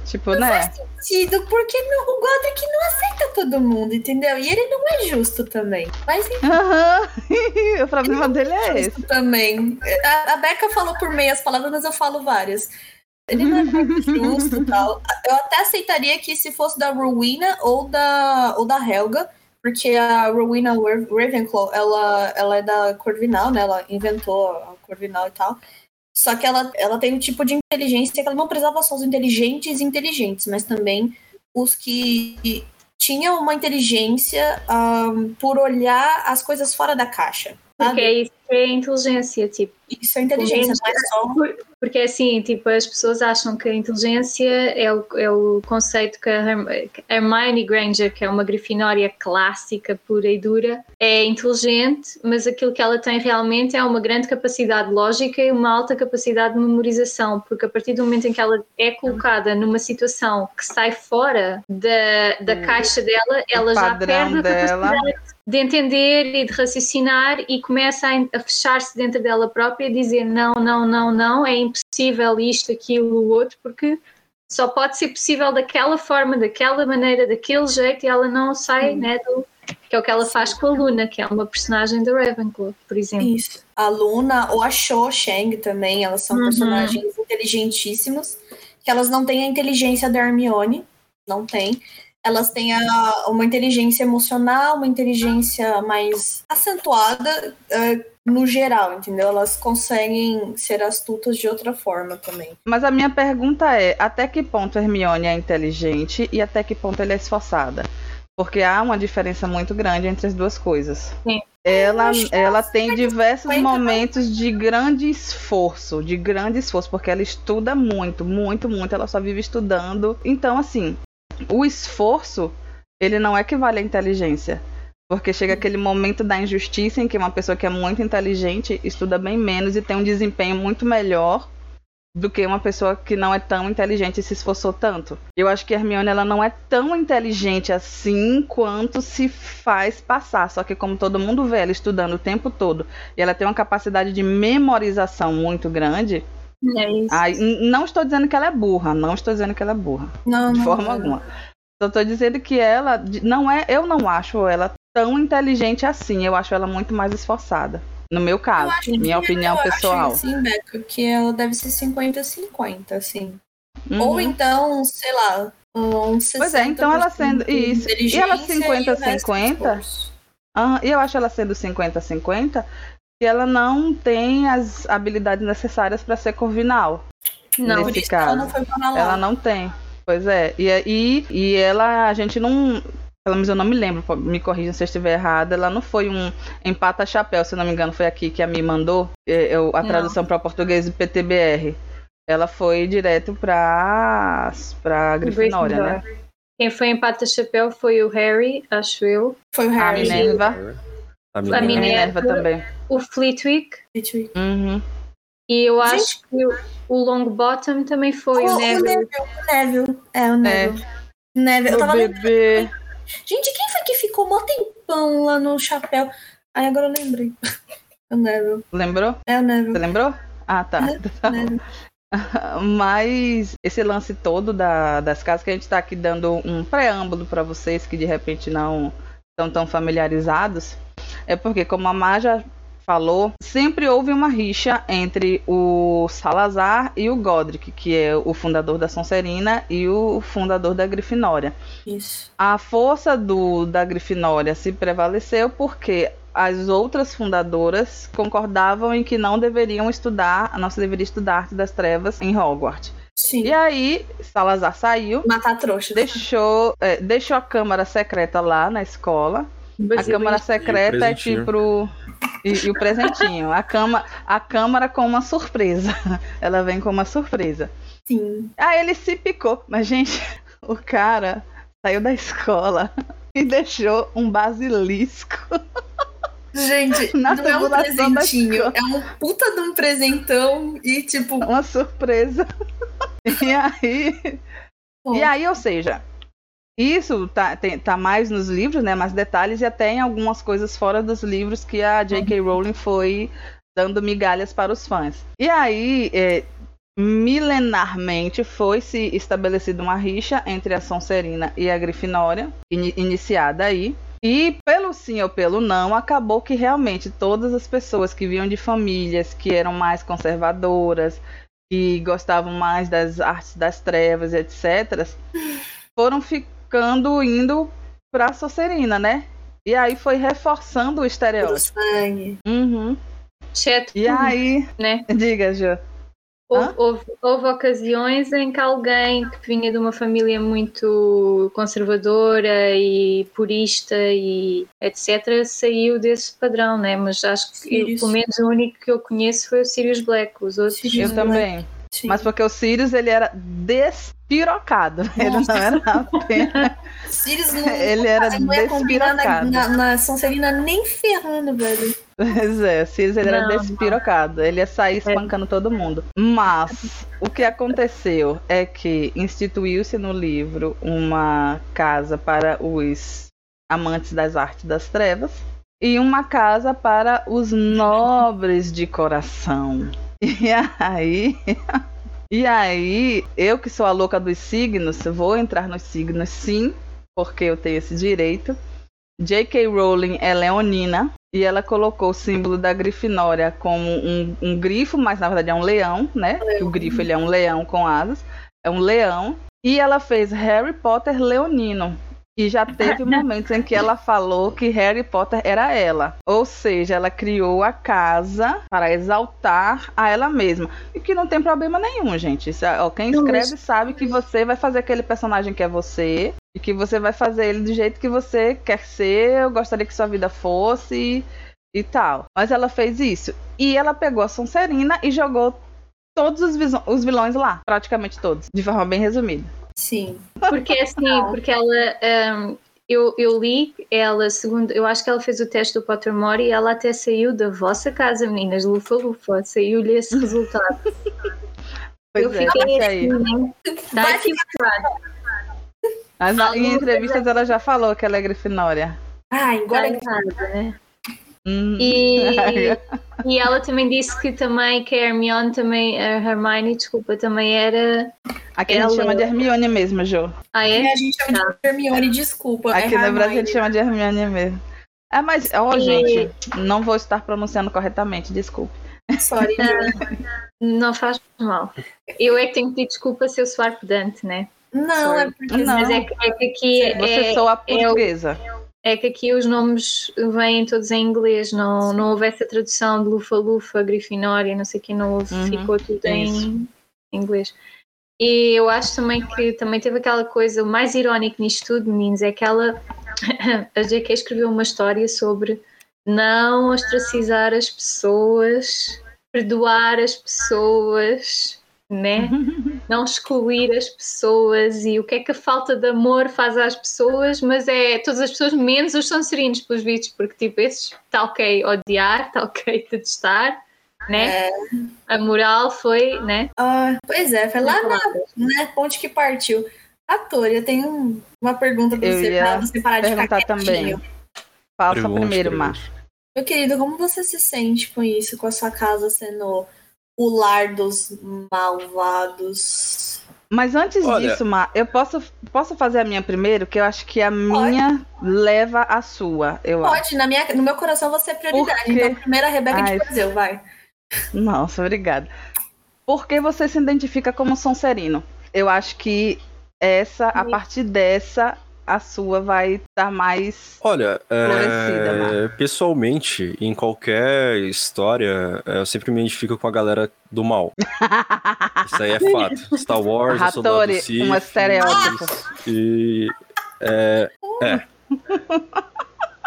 Tipo, né? Sentido, porque não, o Godric não aceita todo mundo, entendeu? E ele não é justo também. Mas Aham. o problema dele é esse. justo também. A, a Becca falou por meias palavras, mas eu falo várias. Ele não é muito justo e tal. Eu até aceitaria que se fosse da Rowena ou da, ou da Helga, porque a Rowena Ra- Ravenclaw, ela, ela é da Corvinal, né? Ela inventou a Corvinal e tal. Só que ela, ela tem um tipo de inteligência que ela não precisava só os inteligentes e inteligentes, mas também os que tinham uma inteligência ahn, por olhar as coisas fora da caixa. Que é inteligência, tipo. Isso é inteligência, não é só. Porque assim, tipo, as pessoas acham que a inteligência é o, é o conceito que a Hermione Granger, que é uma grifinória clássica, pura e dura, é inteligente, mas aquilo que ela tem realmente é uma grande capacidade lógica e uma alta capacidade de memorização, porque a partir do momento em que ela é colocada numa situação que sai fora da, da O- caixa dela, ela já perde a dela. capacidade de entender e de raciocinar e começa a, a fechar-se dentro dela própria e dizer não, não, não, não, é impossível isto, aquilo, o outro, porque só pode ser possível daquela forma, daquela maneira, daquele jeito e ela não sai, né, do, que é o que ela faz com a Luna, que é uma personagem da Ravenclaw, por exemplo. Isso. A Luna ou a Cho Chang também, elas são Uhum. personagens inteligentíssimos, que elas não têm a inteligência da Hermione, não tem. Elas têm a- uma inteligência emocional, uma inteligência mais acentuada eh, no geral, entendeu? Elas conseguem ser astutas de outra forma também. Mas a minha pergunta é: até que ponto Hermione é inteligente e até que ponto ela é esforçada? Porque há uma diferença muito grande entre as duas coisas. Sim. Ela, ela tem diversos 50, momentos de grande esforço, de grande esforço, porque ela estuda muito, muito, muito. Ela só vive estudando. Então, assim, o esforço, ele não equivale à inteligência. Porque chega aquele momento da injustiça em que uma pessoa que é muito inteligente estuda bem menos e tem um desempenho muito melhor do que uma pessoa que não é tão inteligente e se esforçou tanto. Eu acho que a Hermione ela não é tão inteligente assim quanto se faz passar. Só que como todo mundo vê ela estudando o tempo todo e ela tem uma capacidade de memorização muito grande, É isso. não estou dizendo que ela é burra, não estou dizendo que ela é burra Não, de não, forma não. alguma. Só tô dizendo que ela não é, eu não acho ela tão inteligente assim. Eu acho ela muito mais esforçada. No meu caso, minha que- opinião eu pessoal. Acho assim, Beca, que ela deve ser 50-50, assim. Uhum. Ou então, sei lá, um 60% Pois é, então ela sendo- isso. E ela inteligência e o resto 50-50? esforço. Aham, E eu acho ela sendo 50-50 que ela não tem as habilidades necessárias para ser corvinal. Não, nesse que ela caso. não. Ela não tem. Pois é. E, e, e ela, a gente não. Pelo menos eu não me lembro, me corrijam se eu estiver errada. Ela não foi um empata chapéu, se eu não me engano, foi aqui que a Mi mandou é, eu- a tradução para português do PTBR. Ela foi direto pra, pra Grifinória, né? Quem foi em pata chapéu foi o Harry, acho eu. Foi o A Harry. Minerva. A A A Minerva. Minerva. Minerva também. O Flitwick. Uhum. E eu Gente. acho que o, o Longbottom também foi o, o o Neville. Neville. O Neville. É, o Neville. Neville. Eu tava lembrando. Gente, quem foi que ficou mó tempão lá no chapéu? Aí agora eu lembrei. O Neville. Lembrou? É o Você Neville. lembrou? Ah, tá. O Neville. Mas esse lance todo da- das casas que a gente está aqui dando um preâmbulo para vocês que de repente não estão tão familiarizados, é porque como a Má já falou, sempre houve uma rixa entre o Salazar e o Godric, que é o fundador da Sonserina e o fundador da Grifinória. Isso. A força do da Grifinória se prevaleceu porque as outras fundadoras concordavam em que não deveriam estudar, não se deveria estudar arte das trevas em Hogwarts. Sim. E aí, Salazar saiu, Matar trouxa. deixou, é, deixou a câmara secreta lá na escola. A câmara secreta é tipo. E, e o presentinho. A, cama, a câmara com uma surpresa. Ela vem com uma surpresa. Sim. Aí ele se picou. Mas, gente, o cara saiu da escola e deixou um basilisco. Gente, Na não é um presentinho, é um puta de um presentão e tipo. Uma surpresa. E aí. pô, E aí, ou seja, isso tá, tem- tá mais nos livros, né? Mais detalhes e até em algumas coisas fora dos livros que a J.K. Rowling foi dando migalhas para os fãs. E aí, é, milenarmente foi se estabelecida uma rixa entre a Sonserina e a Grifinória, ini- iniciada aí. E pelo sim ou pelo não, acabou que realmente todas as pessoas que vinham de famílias que eram mais conservadoras, que gostavam mais das artes das trevas, etc., foram ficando indo pra Sonserina, né? E aí foi reforçando o estereótipo. sangue. Uhum. Exceto, E aí, né? diga, Jo. Houve, houve- houve ocasiões em que alguém que vinha de uma família muito conservadora e purista e etc. saiu desse padrão, né? Mas acho que eu, pelo menos o único que eu conheço foi o Sirius Black. Os outros Eu Black. Sim. Mas porque o Sirius, ele era despirocado. Ele não era apenas... Sirius não, Ele era não ia combinar na, na, na Sonserina nem ferrando, velho. Pois é, o Sirius ele era Não, não. despirocado. Ele ia sair espancando todo mundo. Mas o que aconteceu é que instituiu-se no livro uma casa para os amantes das artes das trevas e uma casa para os nobres de coração. E aí. E aí, eu que sou a louca dos signos, vou entrar nos signos sim, porque eu tenho esse direito. J.K. Rowling é leonina e ela colocou o símbolo da Grifinória como um, um grifo, mas na verdade é um leão, né? O grifo ele é um leão com asas, é um leão. E ela fez Harry Potter leonino. E já teve momentos em que ela falou que Harry Potter era ela. Ou seja, ela criou a casa para exaltar a ela mesma. E que não tem problema nenhum, gente. É- ó, quem escreve sabe que você vai fazer aquele personagem que é você. E que você vai fazer ele do jeito que você quer ser. Eu gostaria que sua vida fosse e tal. Mas ela fez isso. E ela pegou a Sonserina e jogou todos os, os vilões lá. Praticamente todos. De forma bem resumida. Sim. Porque assim, porque ela. hum, eu, eu li ela, segundo, eu acho que ela fez o teste do Pottermore e ela até saiu da vossa casa, meninas, lufa lufa, saiu-lhe esse resultado. Pois eu é, fiquei assim, né? Tá. Mas Falou, em entrevistas ela já falou que ela é Grifinória. Tá agora errado, né? Hum. E, e ela também disse que também que a Hermione também, a Hermione, desculpa, também era. Aqui a gente ela- chama de Hermione mesmo, Jo. Ah, é? a gente chama de Hermione, desculpa. Aqui é no Brasil a gente chama de Hermione mesmo. É, mas, ó, E- gente, não vou estar pronunciando corretamente, desculpe. Sorry, Ju. Não faz mal. Eu é que tenho que pedir desculpa se eu soar pedante, né? Não, é Sorry. porque Não. Mas é que, é que aqui Você é, soa é o- portuguesa. É que aqui os nomes vêm todos em inglês, não, não houve essa tradução de Lufa-Lufa, Grifinória, não sei o que, não houve, Uhum, ficou tudo é em inglês. E eu acho também que também teve aquela coisa, o mais irónico nisto tudo, meninos, é que ela, a J.K. escreveu uma história sobre não ostracizar as pessoas, perdoar as pessoas, né? não excluir as pessoas e o que é que a falta de amor faz às pessoas, mas é todas as pessoas menos os Sonserinos, pelos vistos, porque tipo, esses está ok odiar, está ok detestar, né? É. A moral foi, né? Ah, pois é, foi lá na né, ponte que partiu. Ator, eu tenho um- uma pergunta pra Eu você, ia pra você parar de ficar também. Pergunte, primeiro. Mar. Meu querido, como você se sente com isso, com a sua casa sendo o lar dos malvados? Mas antes Olha- disso, Mar, eu posso, posso fazer a minha primeiro? Que eu acho que a minha leva a sua, eu acho. Pode, na minha, no meu coração você é prioridade. Então, primeiro a Rebeca Ai. de Brasil, vai. Nossa, obrigada. Por que você se identifica como Sonserino? Eu acho que essa, a partir dessa, a sua vai estar mais. Olha, é, Marco. pessoalmente, em qualquer história, é, eu sempre me identifico com a galera do mal. Isso aí é fato. Star Wars, o Hattori, Sith, um estereótipo. E. É. é.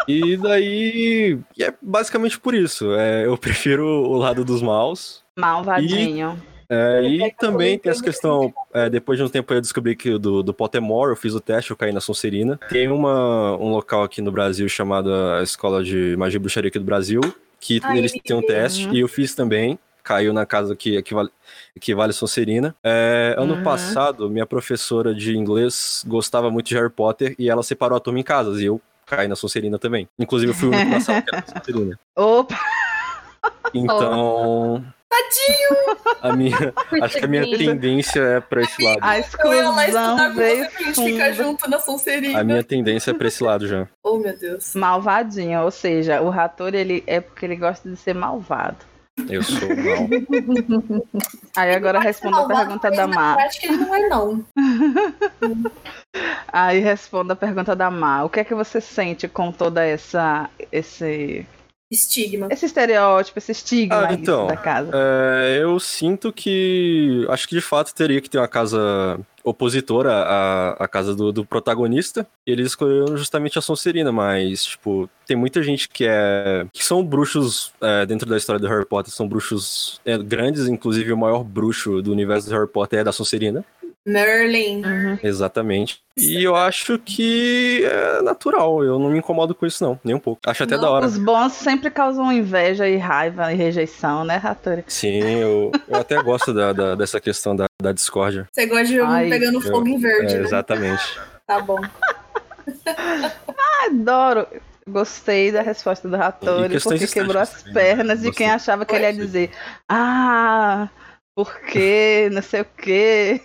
E daí. e é basicamente por isso. É, eu prefiro o lado dos maus. Malvadinho. É, e também tem essa questão, é, depois de um tempo eu descobri que do, do Pottermore, eu fiz o teste, eu caí na Sonserina. Tem uma, um local aqui no Brasil chamado a Escola de Magia e Bruxaria aqui do Brasil, que Ai, eles têm um teste, Uhum. e eu fiz também, caiu na casa que equivale, equivale a Sonserina. É, ano Uhum. passado, minha professora de inglês gostava muito de Harry Potter, e ela separou a turma em casas, e eu caí na Sonserina também. Inclusive eu fui o único na sala que era Sonserina. Opa, Então... A minha, acho que a minha tendência é pra esse lado. a ia lá estudar exclusão com você pra gente ficar junto na Sonserina. A minha tendência é pra esse lado já. Oh, meu Deus. Malvadinho, ou seja, o Rator ele é porque ele gosta de ser malvado. Eu sou mal. Aí agora responda a pergunta da Mar. prática ele não é, não. Aí responda a pergunta da Mar. O que é que você sente com toda essa esse Estigma. esse estereótipo, esse estigma Ah, então, da casa? É, eu sinto que. Acho que de fato teria que ter uma casa opositora à, à casa do, do protagonista. E eles escolheram justamente a Sonserina, mas, tipo, tem muita gente que é. que são bruxos é, dentro da história do Harry Potter, são bruxos é, grandes, inclusive o maior bruxo do universo do Harry Potter é da Sonserina. Merlin. Uhum. Exatamente. E eu acho que é natural, eu não me incomodo com isso, não, nem um pouco. Acho até Não, da hora. Os bons sempre causam inveja e raiva e rejeição, né, Rator? Sim, eu, eu até gosto da, da- dessa questão da, da discórdia. Você gosta de um pegando fogo em verde, É, né? exatamente. Tá bom. Adoro. Gostei da resposta do E Rator, questões porque quebrou as né? pernas de quem achava que ele ia dizer Ah, porque não sei o quê.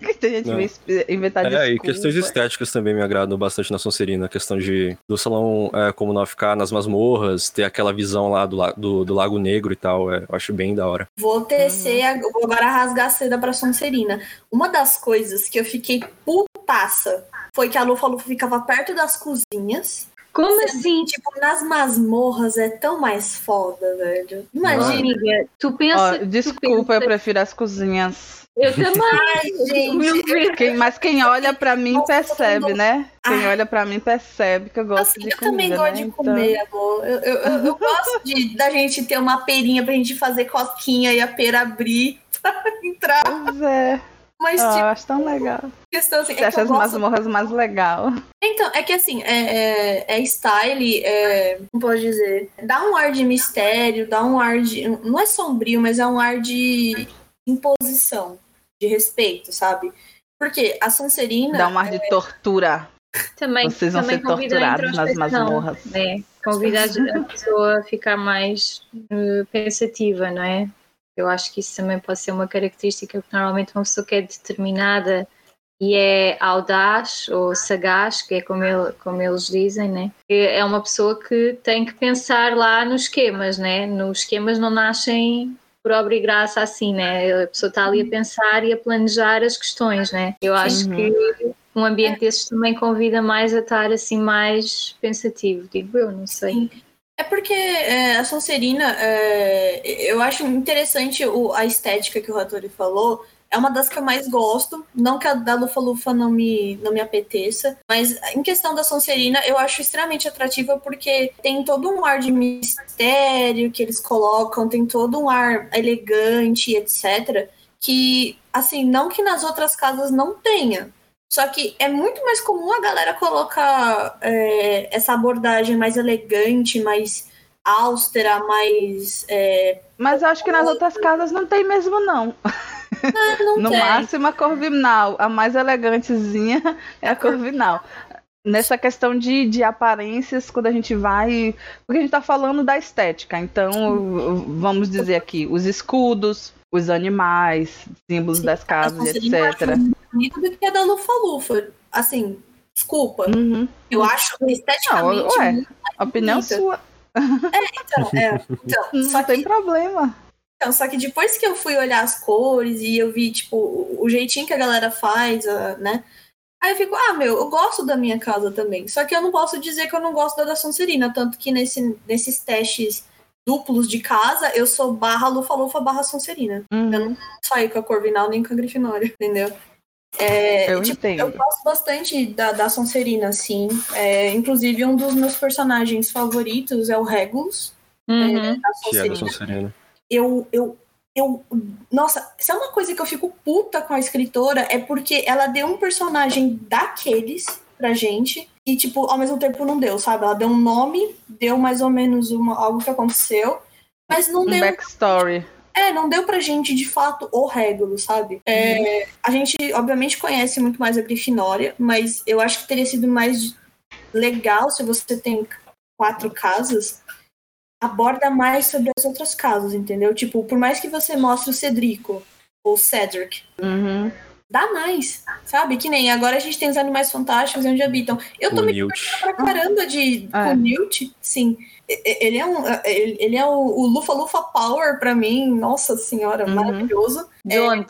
que tem gente Não. que inventar É, e questões estéticas também me agradam bastante na Sonserina. A questão de do salão é, comunal ficar nas masmorras, ter aquela visão lá do, do, do Lago Negro e tal. é, eu acho bem da hora. Vou tecer, ag- vou agora rasgar a seda pra Sonserina. Uma das coisas que eu fiquei putaça foi que a Lufa Lufa ficava perto das cozinhas. Como assim? Tipo, nas masmorras é tão mais foda, velho. Imagina. Tu pensa. Ó, tu desculpa, eu pensa- prefiro as cozinhas. Eu também. Ai, gente. Quem, mas quem olha pra mim Nossa, percebe, né? Quem Ah. olha pra mim percebe que eu gosto Assim, de eu comida, também né? gosto de Então- comer, amor. Eu, eu, eu, eu gosto de, da gente ter uma perinha pra gente fazer cosquinha e a pera abrir pra entrar. Pois é, Mas, ah, eu tipo, acho tão legal. questão assim. Você É acha eu as gosto masmorras mais legal? Então, é que assim, é, é, é style, é, como posso dizer? Dá um ar de mistério, dá um ar de. Não é sombrio, mas é um ar de imposição, de respeito, sabe? Porque a Sonserina. Dá um ar de tortura. Também, Vocês vão também ser torturados nas masmorras. Né? Convida a pessoa a ficar mais eh, pensativa, não é? Eu acho que isso também pode ser uma característica que normalmente uma pessoa que é determinada e é audaz ou sagaz, que é como, ele- como eles dizem, né? É uma pessoa que tem que pensar lá nos esquemas, né? Nos esquemas não nascem por obra e graça assim, né? A pessoa está ali a pensar e a planejar as questões, né? Eu acho Uhum. que um ambiente desses também convida mais a estar assim mais pensativo, digo eu, não sei. É porque é, a Sonserina, é, eu acho interessante o- a estética que o Hattori falou. É uma das que eu mais gosto. Não que a da Lufa Lufa não me, não me apeteça. Mas em questão da Sonserina, eu acho extremamente atrativa porque tem todo um ar de mistério que eles colocam, tem todo um ar elegante, etc. Que, assim, não que nas outras casas não tenha. Só que é muito mais comum a galera colocar é, essa abordagem mais elegante, mais austera, mais. é, Mas eu acho que nas outras casas não tem mesmo, não. não No tem. máximo a Corvinal. A mais elegantezinha é a Corvinal. Nessa questão de, de aparências, quando a gente vai. Porque a gente tá falando da estética. Então, vamos dizer aqui, os escudos, os animais, símbolos Sim, das casas, etc. mais bonita do que a da Lufa-Lufa. Assim, desculpa. Uhum. Eu acho esteticamente. ué, muito A opinião bonita. sua. Então, é, então, Não só tem que problema. Então, só que depois que eu fui olhar as cores e eu vi, tipo, o jeitinho que a galera faz, né? Aí eu fico, ah, meu, eu gosto da minha casa também. Só que eu não posso dizer que eu não gosto da da Sonserina. Tanto que nesse, nesses testes duplos de casa, eu sou barra Lufa-Lufa barra Sonserina. Uhum. Eu não saio com a Corvinal nem com a Grifinória, entendeu? É, Eu tipo, entendo. eu gosto bastante da, da Sonserina, assim. É, inclusive, um dos meus personagens favoritos é o Regulus, Uhum. da Que é da Sonserina Sonserina. eu, eu, eu. Nossa, se é uma coisa que eu fico puta com a escritora, é porque ela deu um personagem daqueles pra gente. E, tipo, ao mesmo tempo não deu, sabe? Ela deu um nome, deu mais ou menos uma, algo que aconteceu, mas não Um deu. backstory. É, não deu pra gente, de fato, o Régulo, sabe? É, a gente, obviamente, conhece muito mais a Grifinória, mas eu acho que teria sido mais legal se você tem quatro casas, aborda mais sobre as outras casas, entendeu? Tipo, por mais que você mostre o Cedrico ou Cedric, Uhum. Dá mais, sabe? Que nem agora a gente tem os animais fantásticos e onde habitam. Eu tô O me pra caramba de É. com o Newt, sim. Ele é, um, ele ele é o, o Lufa Lufa Power pra mim, nossa senhora, Uhum. maravilhoso. John,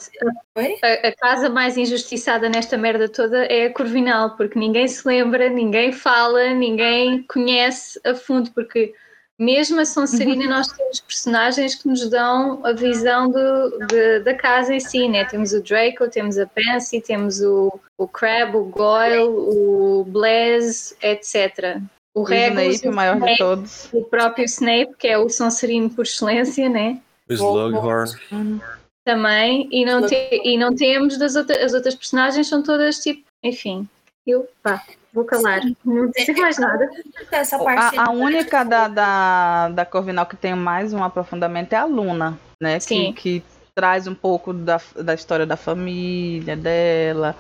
Oi? a, a casa mais injustiçada nesta merda toda é a Corvinal, porque ninguém se lembra, ninguém fala, ninguém conhece a fundo, porque mesmo a Sonserina nós temos personagens que nos dão a visão do, de- da casa em si, né? Temos o Draco, temos a Pansy, temos o, o Crab, o Goyle, o Blaze, etc. O O Regulus, Snape, o maior de Snape, todos. o próprio Snape, que é o Sonserino por excelência, né? O Slughorn. Uhum. também e não, te- e não temos das outras, as outras personagens são todas tipo, enfim, eu pá, vou calar, não dizer mais nada. Essa parte A, a única da, da, da Corvinal que tem mais um aprofundamento é a Luna, né? Que, Sim. que traz um pouco da, da história da família dela,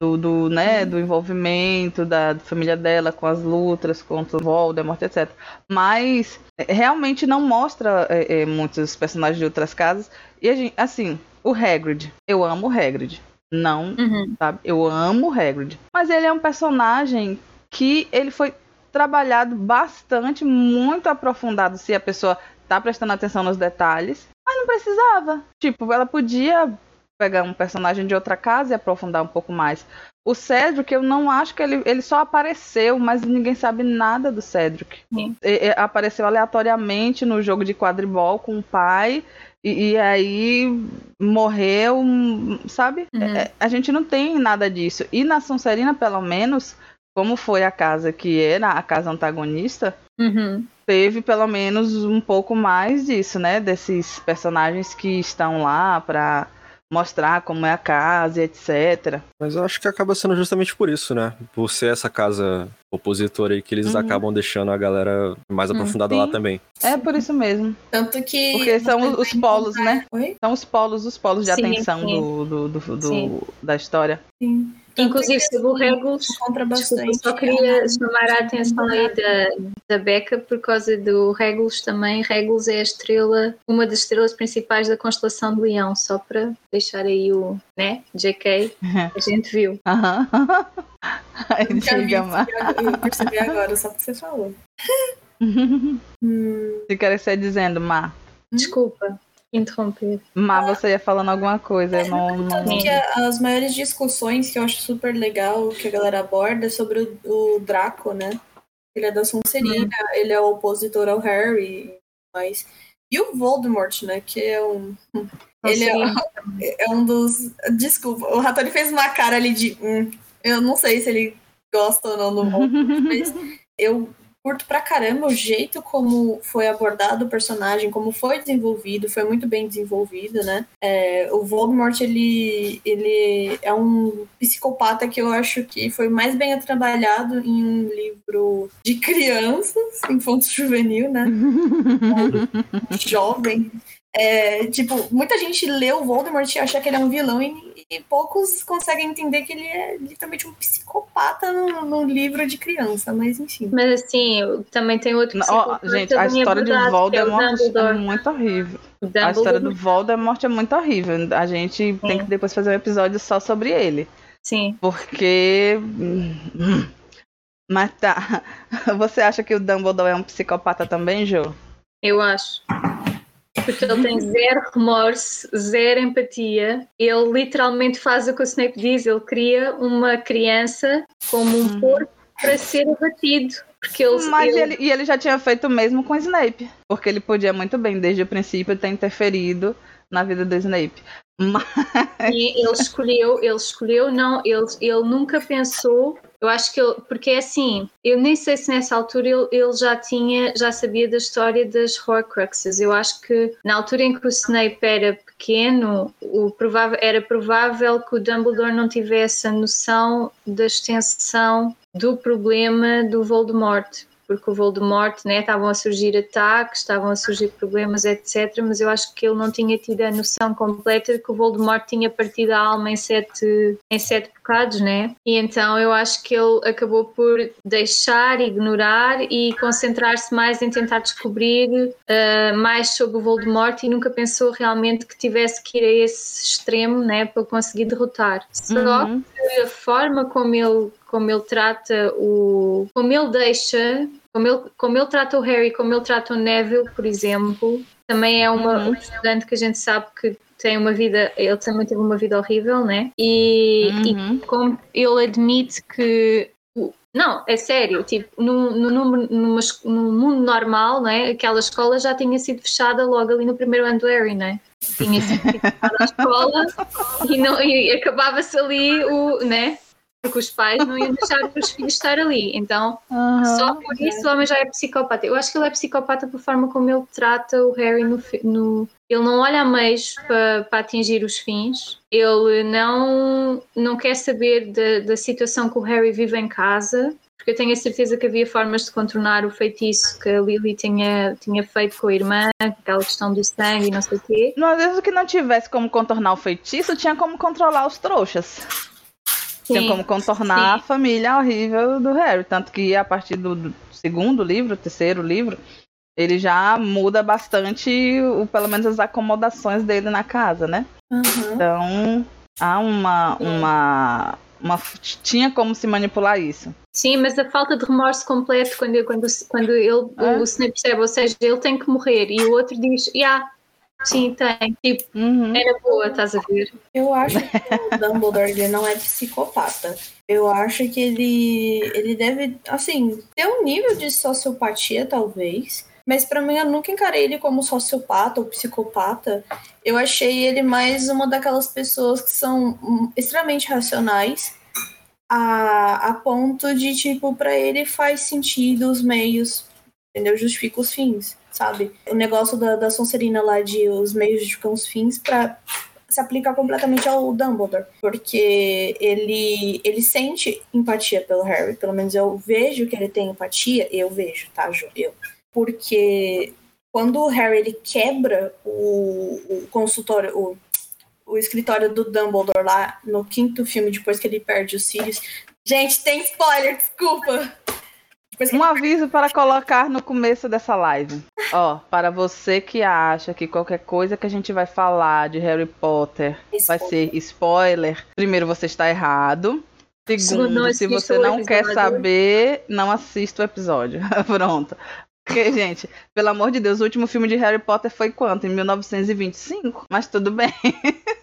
do, do, né, do envolvimento da família dela com as lutas contra o Voldemort, etc. Mas é, realmente não mostra é, é, muitos personagens de outras casas. E a gente, assim, o Hagrid, eu amo o Hagrid. Não Uhum. sabe? Eu amo o Hagrid. Mas ele é um personagem que ele foi trabalhado bastante, muito aprofundado, se a pessoa tá prestando atenção nos detalhes. Mas não precisava. Tipo, ela podia pegar um personagem de outra casa e aprofundar um pouco mais. O Cedric, eu não acho que ele, ele só apareceu, mas ninguém sabe nada do Cedric. E- e- apareceu aleatoriamente no jogo de quadribol com o pai. E, e aí morreu, sabe? Uhum. É, a gente não tem nada disso. E na Sonserina, pelo menos, como foi a casa que era a casa antagonista, Uhum. teve pelo menos um pouco mais disso, né? Desses personagens que estão lá pra mostrar como é a casa, e etc. Mas eu acho que acaba sendo justamente por isso, né? Por ser essa casa opositora aí que eles Uhum. acabam deixando a galera mais Hum, aprofundada lá sim. também. É por isso mesmo. Tanto que. Porque são os polos, encontrar- né? Oi? São os polos, os polos de Sim, atenção sim. do, do, do, do- da história. Sim. Inclusive que, sobre o Regulus, desculpa, bastante. só queria chamar a atenção aí da, da Becca por causa do Regulus também. Regulus é a estrela, uma das estrelas principais da constelação de Leão, só para deixar aí o, né, JK, a gente viu. Aham. Aí Nunca vi diga mais. eu percebi agora, só porque você falou. Hum, Se quer ser dizendo, Má. Desculpa interromper. Má, você ia falando alguma coisa. Eu não, não... As maiores discussões que eu acho super legal que a galera aborda é sobre o, o Draco, né? Ele é da Sonserina, ele é opositor ao Harry, mas e o Voldemort, né? Que é um ele é, Sonserina. é um dos desculpa, o Rattori fez uma cara ali de hum, eu não sei se ele gosta ou não do Voldemort, mas eu curto pra caramba o jeito como foi abordado o personagem, como foi desenvolvido, foi muito bem desenvolvido, né? É, o Voldemort, ele, ele é um psicopata que eu acho que foi mais bem trabalhado em um livro de crianças, infanto juvenil, né? Jovem. É, tipo, muita gente lê o Voldemort e acha que ele é um vilão e, e poucos conseguem entender que ele é literalmente um psicopata no, no livro de criança, mas enfim. Mas assim, também tem outro Não, ó, psicopata gente, a história de é Voldemort é Dumbledore. muito horrível. O A história Dumbledore, do Voldemort é muito horrível. A gente tem que depois fazer um episódio só sobre ele. Sim. Porque. hum, Mas tá. Você acha que o Dumbledore é um psicopata também, Jô? Eu acho. Porque ele tem zero remorso, zero empatia. Ele literalmente faz o que o Snape diz. Ele cria uma criança como um Uhum. porco para ser abatido. Porque ele, Mas ele- ele, e ele já tinha feito o mesmo com o Snape. Porque ele podia muito bem, desde o princípio, ter interferido na vida do Snape. Mas. E ele escolheu, ele escolheu, não, ele, ele nunca pensou. Eu acho que ele, porque é assim, eu nem sei se nessa altura ele, ele já tinha, já sabia da história das Horcruxes. Eu acho que na altura em que o Snape era pequeno, o provável, era provável que o Dumbledore não tivesse a noção da extensão do problema do Voldemort. Porque o Voldemort, né, estavam a surgir ataques, estavam a surgir problemas, etc. Mas eu acho que ele não tinha tido a noção completa de que o Voldemort tinha partido a alma em sete, em sete bocados, né? E então eu acho que ele acabou por deixar, ignorar e concentrar-se mais em tentar descobrir uh, mais sobre o Voldemort e nunca pensou realmente que tivesse que ir a esse extremo, né, para conseguir derrotar. Só Uhum. que a forma como ele, como ele trata o. como ele deixa. Como ele, como ele trata o Harry, como ele trata o Neville, por exemplo, também é uma, Uhum. um estudante que a gente sabe que tem uma vida, ele também teve uma vida horrível, né? E, e Uhum. como ele admite que não, é sério, tipo, no, no, numa no mundo normal, né, aquela escola já tinha sido fechada logo ali no primeiro ano do Harry, né? Tinha sido fechada a escola e, não- e acabava-se ali o, né? Porque os pais não iam deixar os filhos estar ali. Então, Uhum. só por isso o homem já é psicopata. Eu acho que ele é psicopata por forma como ele trata o Harry no, no- ele não olha a meios para, para atingir os fins. Ele não, não quer saber da, da situação que o Harry vive em casa. Porque eu tenho a certeza que havia formas de contornar o feitiço que a Lily tinha, tinha feito com a irmã, aquela questão do sangue e não sei o quê. Não, Às vezes que não tivesse como contornar o feitiço, tinha como controlar os trouxas. Tinha como contornar sim. a família horrível do Harry. Tanto que a partir do, do segundo livro, terceiro livro, ele já muda bastante, o, pelo menos as acomodações dele na casa, né? Aham. Então, há uma, uma, uma. Tinha como se manipular isso. Sim, mas a falta de remorso completo quando, quando, quando ele, É? o Snape percebe, ou seja, ele tem que morrer e o outro diz, yeah, sim, tem. Tipo, Uhum. era boa, estás a ver? Eu acho que o Dumbledore ele não é psicopata. Eu acho que ele, ele deve, assim, ter um nível de sociopatia, talvez. Mas pra mim, eu nunca encarei ele como sociopata ou psicopata. Eu achei ele mais uma daquelas pessoas que são hum, extremamente racionais. A, a ponto de, tipo, pra ele faz sentido os meios, entendeu? Justifica os fins, sabe? O negócio da, da Sonserina lá de os meios justificam os fins pra se aplica completamente ao Dumbledore, porque ele ele sente empatia pelo Harry, pelo menos eu vejo que ele tem empatia, eu vejo, tá, Ju? Eu. Porque quando o Harry ele quebra o, o consultório, o, o escritório do Dumbledore lá no quinto filme, depois que ele perde os Sirius. Gente, tem spoiler, desculpa! Depois que Um aviso para colocar no começo dessa live. Ó, para você que acha que qualquer coisa que a gente vai falar de Harry Potter ele vai ser spoiler, primeiro você está errado. Segundo, se você não quer saber, não assista o episódio. Pronto. Porque, gente, pelo amor de Deus, o último filme de Harry Potter foi quanto? Em 1925? Mas tudo bem.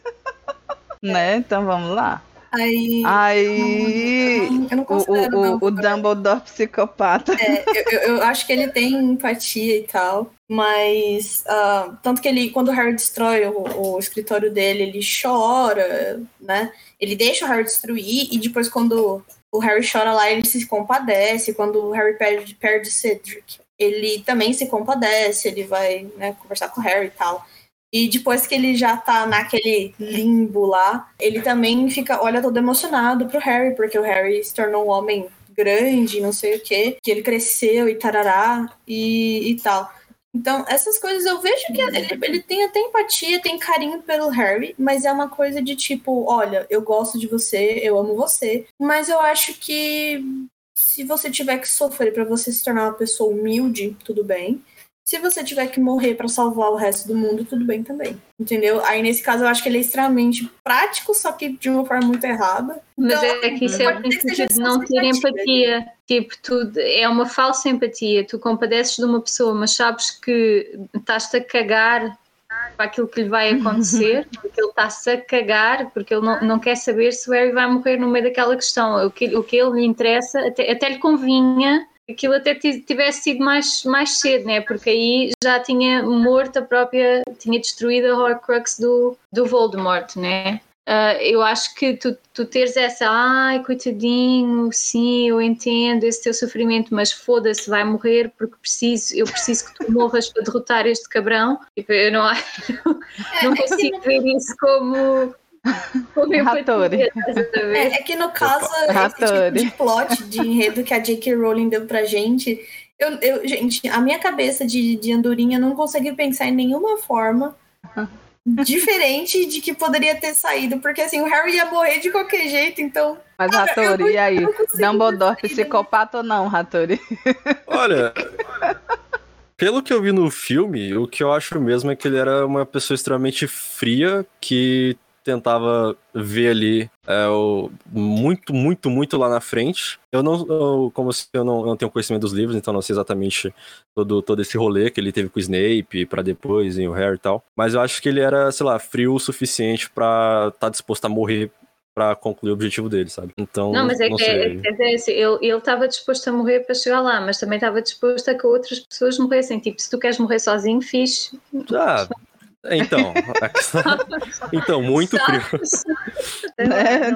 né? Então vamos lá. Aí. Aí. eu não considero o, o, o Dumbledore. Psicopata. É, eu, eu- acho que ele tem empatia e tal, mas ah, tanto que ele, quando o Harry destrói o, o escritório dele, ele chora, né? Ele deixa o Harry destruir e depois quando o Harry chora lá, ele se compadece. Quando o Harry perde, perde Cedric, ele também se compadece, ele vai né, conversar com o Harry e tal. E depois que ele já tá naquele limbo lá, ele também fica, olha, todo emocionado pro Harry, porque o Harry se tornou um homem grande, não sei o quê, que ele cresceu e tarará e, e tal. Então, essas coisas eu vejo que ele, ele tem até empatia, tem carinho pelo Harry, mas é uma coisa de tipo, olha, eu gosto de você, eu amo você, mas eu acho que se você tiver que sofrer para você se tornar uma pessoa humilde, tudo bem. Se você tiver que morrer para salvar o resto do mundo, tudo bem também. Entendeu? Aí nesse caso eu acho que ele é extremamente prático, só que de uma forma muito errada. Mas então, é que isso é o princípio de não ter empatia. Tipo, tu, é uma falsa empatia. Tu compadeces de uma pessoa, mas sabes que estás-te a cagar para aquilo que lhe vai acontecer, porque ele está-se a cagar, porque ele não, não quer saber se o Harry vai morrer no meio daquela questão. O que, o que ele lhe interessa, até, até lhe convinha aquilo até tivesse sido mais, mais cedo, né? Porque aí já tinha morto a própria, tinha destruído a Horcrux do, do Voldemort, né? Uh, eu acho que tu, tu teres essa, ai, coitadinho, sim, eu entendo esse teu sofrimento, mas foda-se, vai morrer porque preciso, eu preciso que tu morras para derrotar este cabrão. Tipo, eu não, não é, consigo ver isso como Ratori. É, é, que no caso, esse tipo de plot de enredo que a J.K. Rowling deu pra gente, eu, eu, gente, a minha cabeça de, de andorinha não consegue pensar em nenhuma forma diferente de que poderia ter saído, porque assim, o Harry ia morrer de qualquer jeito, então. Mas, Ratori, e aí? Dumbledore psicopata ou não, Ratori? Olha. Pelo que eu vi no filme, o que eu acho mesmo é que ele era uma pessoa extremamente fria que tentava ver ali é, o, muito, muito, muito lá na frente. Eu não, eu, como eu não, eu não tenho conhecimento dos livros, então não sei exatamente todo, todo esse rolê que ele teve com o Snape para depois em o Harry e tal. Mas eu acho que ele era, sei lá, frio o suficiente para estar tá disposto a morrer para concluir o objetivo dele, sabe? Então. Não, mas é que é, é, é, ele estava disposto a morrer para chegar lá, mas também estava disposto a que outras pessoas morressem. Tipo, se tu queres morrer sozinho, fixe. Ah, então, então muito frio. É,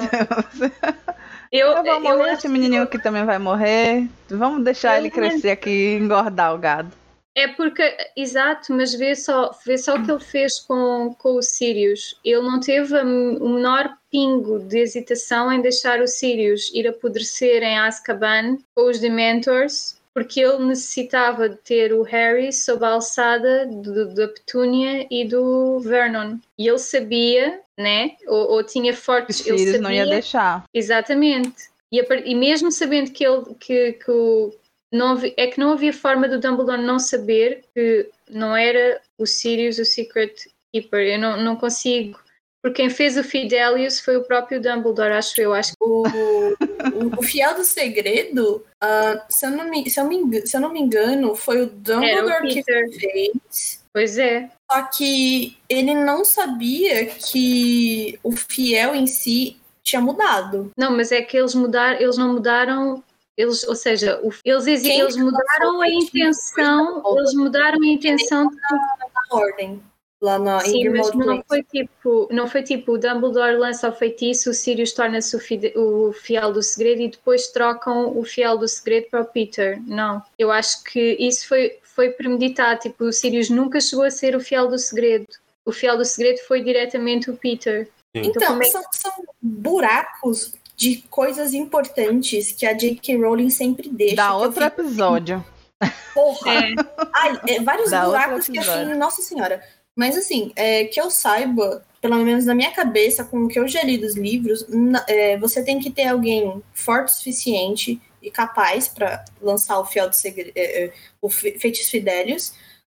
eu, eu vou morrer, esse menininho que também vai morrer. Vamos deixar ele crescer aqui e engordar o gado. É porque, exato, mas vê só, vê só o que ele fez com, com o Sirius. Ele não teve o menor pingo de hesitação em deixar o Sirius ir apodrecer em Azkaban com os Dementors porque ele necessitava de ter o Harry sob a alçada da Petúnia e do Vernon. E ele sabia, né? Ou, ou tinha fortes. Ele sabia, não ia deixar. Exatamente. E, e mesmo sabendo que ele que, que o, não havia, é que não havia forma do Dumbledore não saber que não era o Sirius o Secret Keeper. Eu não, não consigo porque quem fez o Fidelius foi o próprio Dumbledore, acho eu. Acho que... o, o, o Fiel do Segredo, uh, se, eu não me, se, eu me, se eu não me engano, foi o Dumbledore o que fez. Pois é. Só que ele não sabia que o Fiel em si tinha mudado. Não, mas é que eles mudaram, eles não mudaram eles, ou seja, o, eles, eles mudaram a intenção, eles mudaram a intenção de... na ordem lá na Sim, mas não foi tipo, não foi tipo o Dumbledore lança o feitiço, o Sirius torna-se o, o, fiel do segredo e depois trocam o fiel do segredo para o Peter. Não, eu acho que isso foi, foi premeditado, tipo, o Sirius nunca chegou a ser o fiel do segredo. O fiel do segredo foi diretamente o Peter. Então, então é... são, são buracos de coisas importantes que a J.K. Rowling sempre deixa. Dá outro fico... episódio. Porra! É. Ai, é, vários Dá buracos que assim, nossa senhora. Mas assim, é, que eu saiba, pelo menos na minha cabeça, com o que eu li dos livros, é, você tem que ter alguém forte o suficiente e capaz para lançar o fiel do segredo, é, é, o Feitiço Fidelius,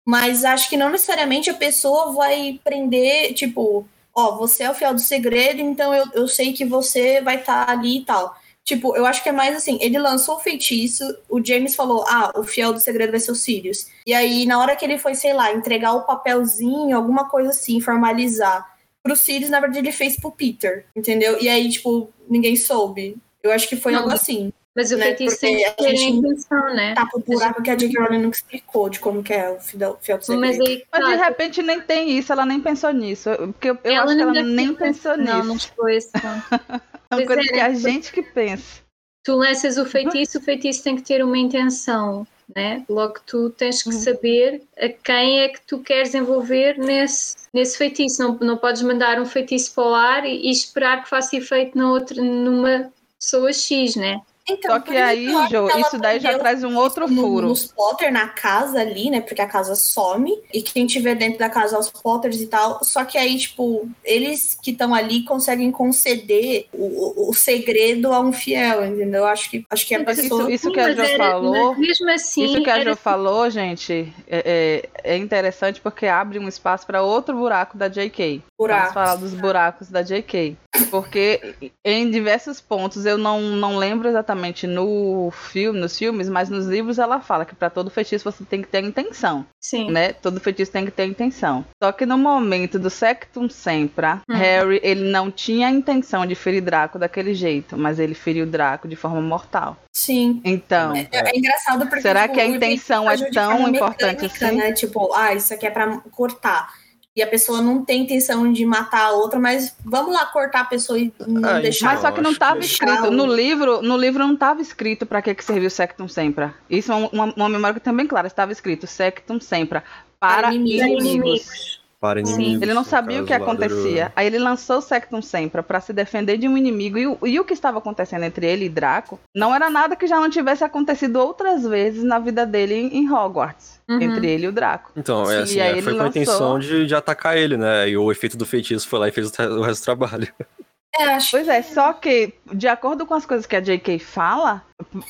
mas acho que não necessariamente a pessoa vai prender, tipo, ó, você é o fiel do segredo, então eu, eu sei que você vai estar tá ali e tal. Tipo, eu acho que é mais assim, ele lançou o feitiço, o James falou, ah, o fiel do segredo vai ser o Sirius. E aí, na hora que ele foi, sei lá, entregar o papelzinho, alguma coisa assim, formalizar pro Sirius, na verdade ele fez pro Peter, entendeu? E aí, tipo, ninguém soube. Eu acho que foi Não, algo assim. Mas o né? feitiço tem a intenção, né? Tá pro buraco que a J.K. Rowling nunca explicou de como que é o fiel, fiel do segredo. Mas, aí, Mas de repente nem tem isso, ela nem pensou nisso. Porque eu, eu acho que ela nem pensou nisso. Não, não foi isso. É uma coisa é, que a gente que pensa. Tu lanças o feitiço, o feitiço tem que ter uma intenção, né? Logo tu tens que uhum. saber a quem é que tu queres envolver nesse, nesse feitiço. Não, não podes mandar um feitiço para o ar e, e esperar que faça efeito na outra, numa pessoa X, né? Então, Só que aí, Jo, isso daí já traz um outro no- furo. Nos Potter na casa ali, né? Porque a casa some. E quem tiver dentro da casa é os Potters e tal. Só que aí, tipo, eles que estão ali conseguem conceder o, o- segredo a um fiel, entendeu? Eu Acho que, acho que a pessoa. isso, isso que a Jo era- falou. mesmo assim, Isso que a era Jo falou, gente, é, é- é interessante porque abre um espaço para outro buraco da JK. Buracos. Vamos falar dos buracos da JK. Porque em diversos pontos, eu não, não lembro exatamente no filme, nos filmes, mas nos livros ela fala que para todo feitiço você tem que ter intenção, Sim. né? Todo feitiço tem que ter intenção. Só que no momento do Sectum Sempra, Hum. Harry, ele não tinha a intenção de ferir Draco daquele jeito, mas ele feriu Draco de forma mortal. Sim. Então, É, é engraçado porque. Será tipo, que a intenção é tão importante mecânica, assim? Né? Tipo, ah, isso aqui é pra cortar. E a pessoa não tem intenção de matar a outra, mas vamos lá cortar a pessoa e não Ah, deixar. Mas só que não estava escrito. No livro, no livro não estava escrito para que, que serviu Sectum Sempra. Isso é uma, uma memória que tem bem clara. Estava escrito Sectum Sempra para, Para inimigos. inimigos. Para Sim. inimigos. Ele não sabia o que do- acontecia. Aí ele lançou o Sectum Sempra para se defender de um inimigo. E o, e o que estava acontecendo entre ele e Draco não era nada que já não tivesse acontecido outras vezes na vida dele em, em Hogwarts. Uhum. Entre ele e o Draco. Então, é e assim, aí é, foi com a intenção de, de atacar ele, né? E o efeito do feitiço foi lá e fez o, re- o resto do trabalho. É, acho Pois é, só que, de acordo com as coisas que a J.K. fala,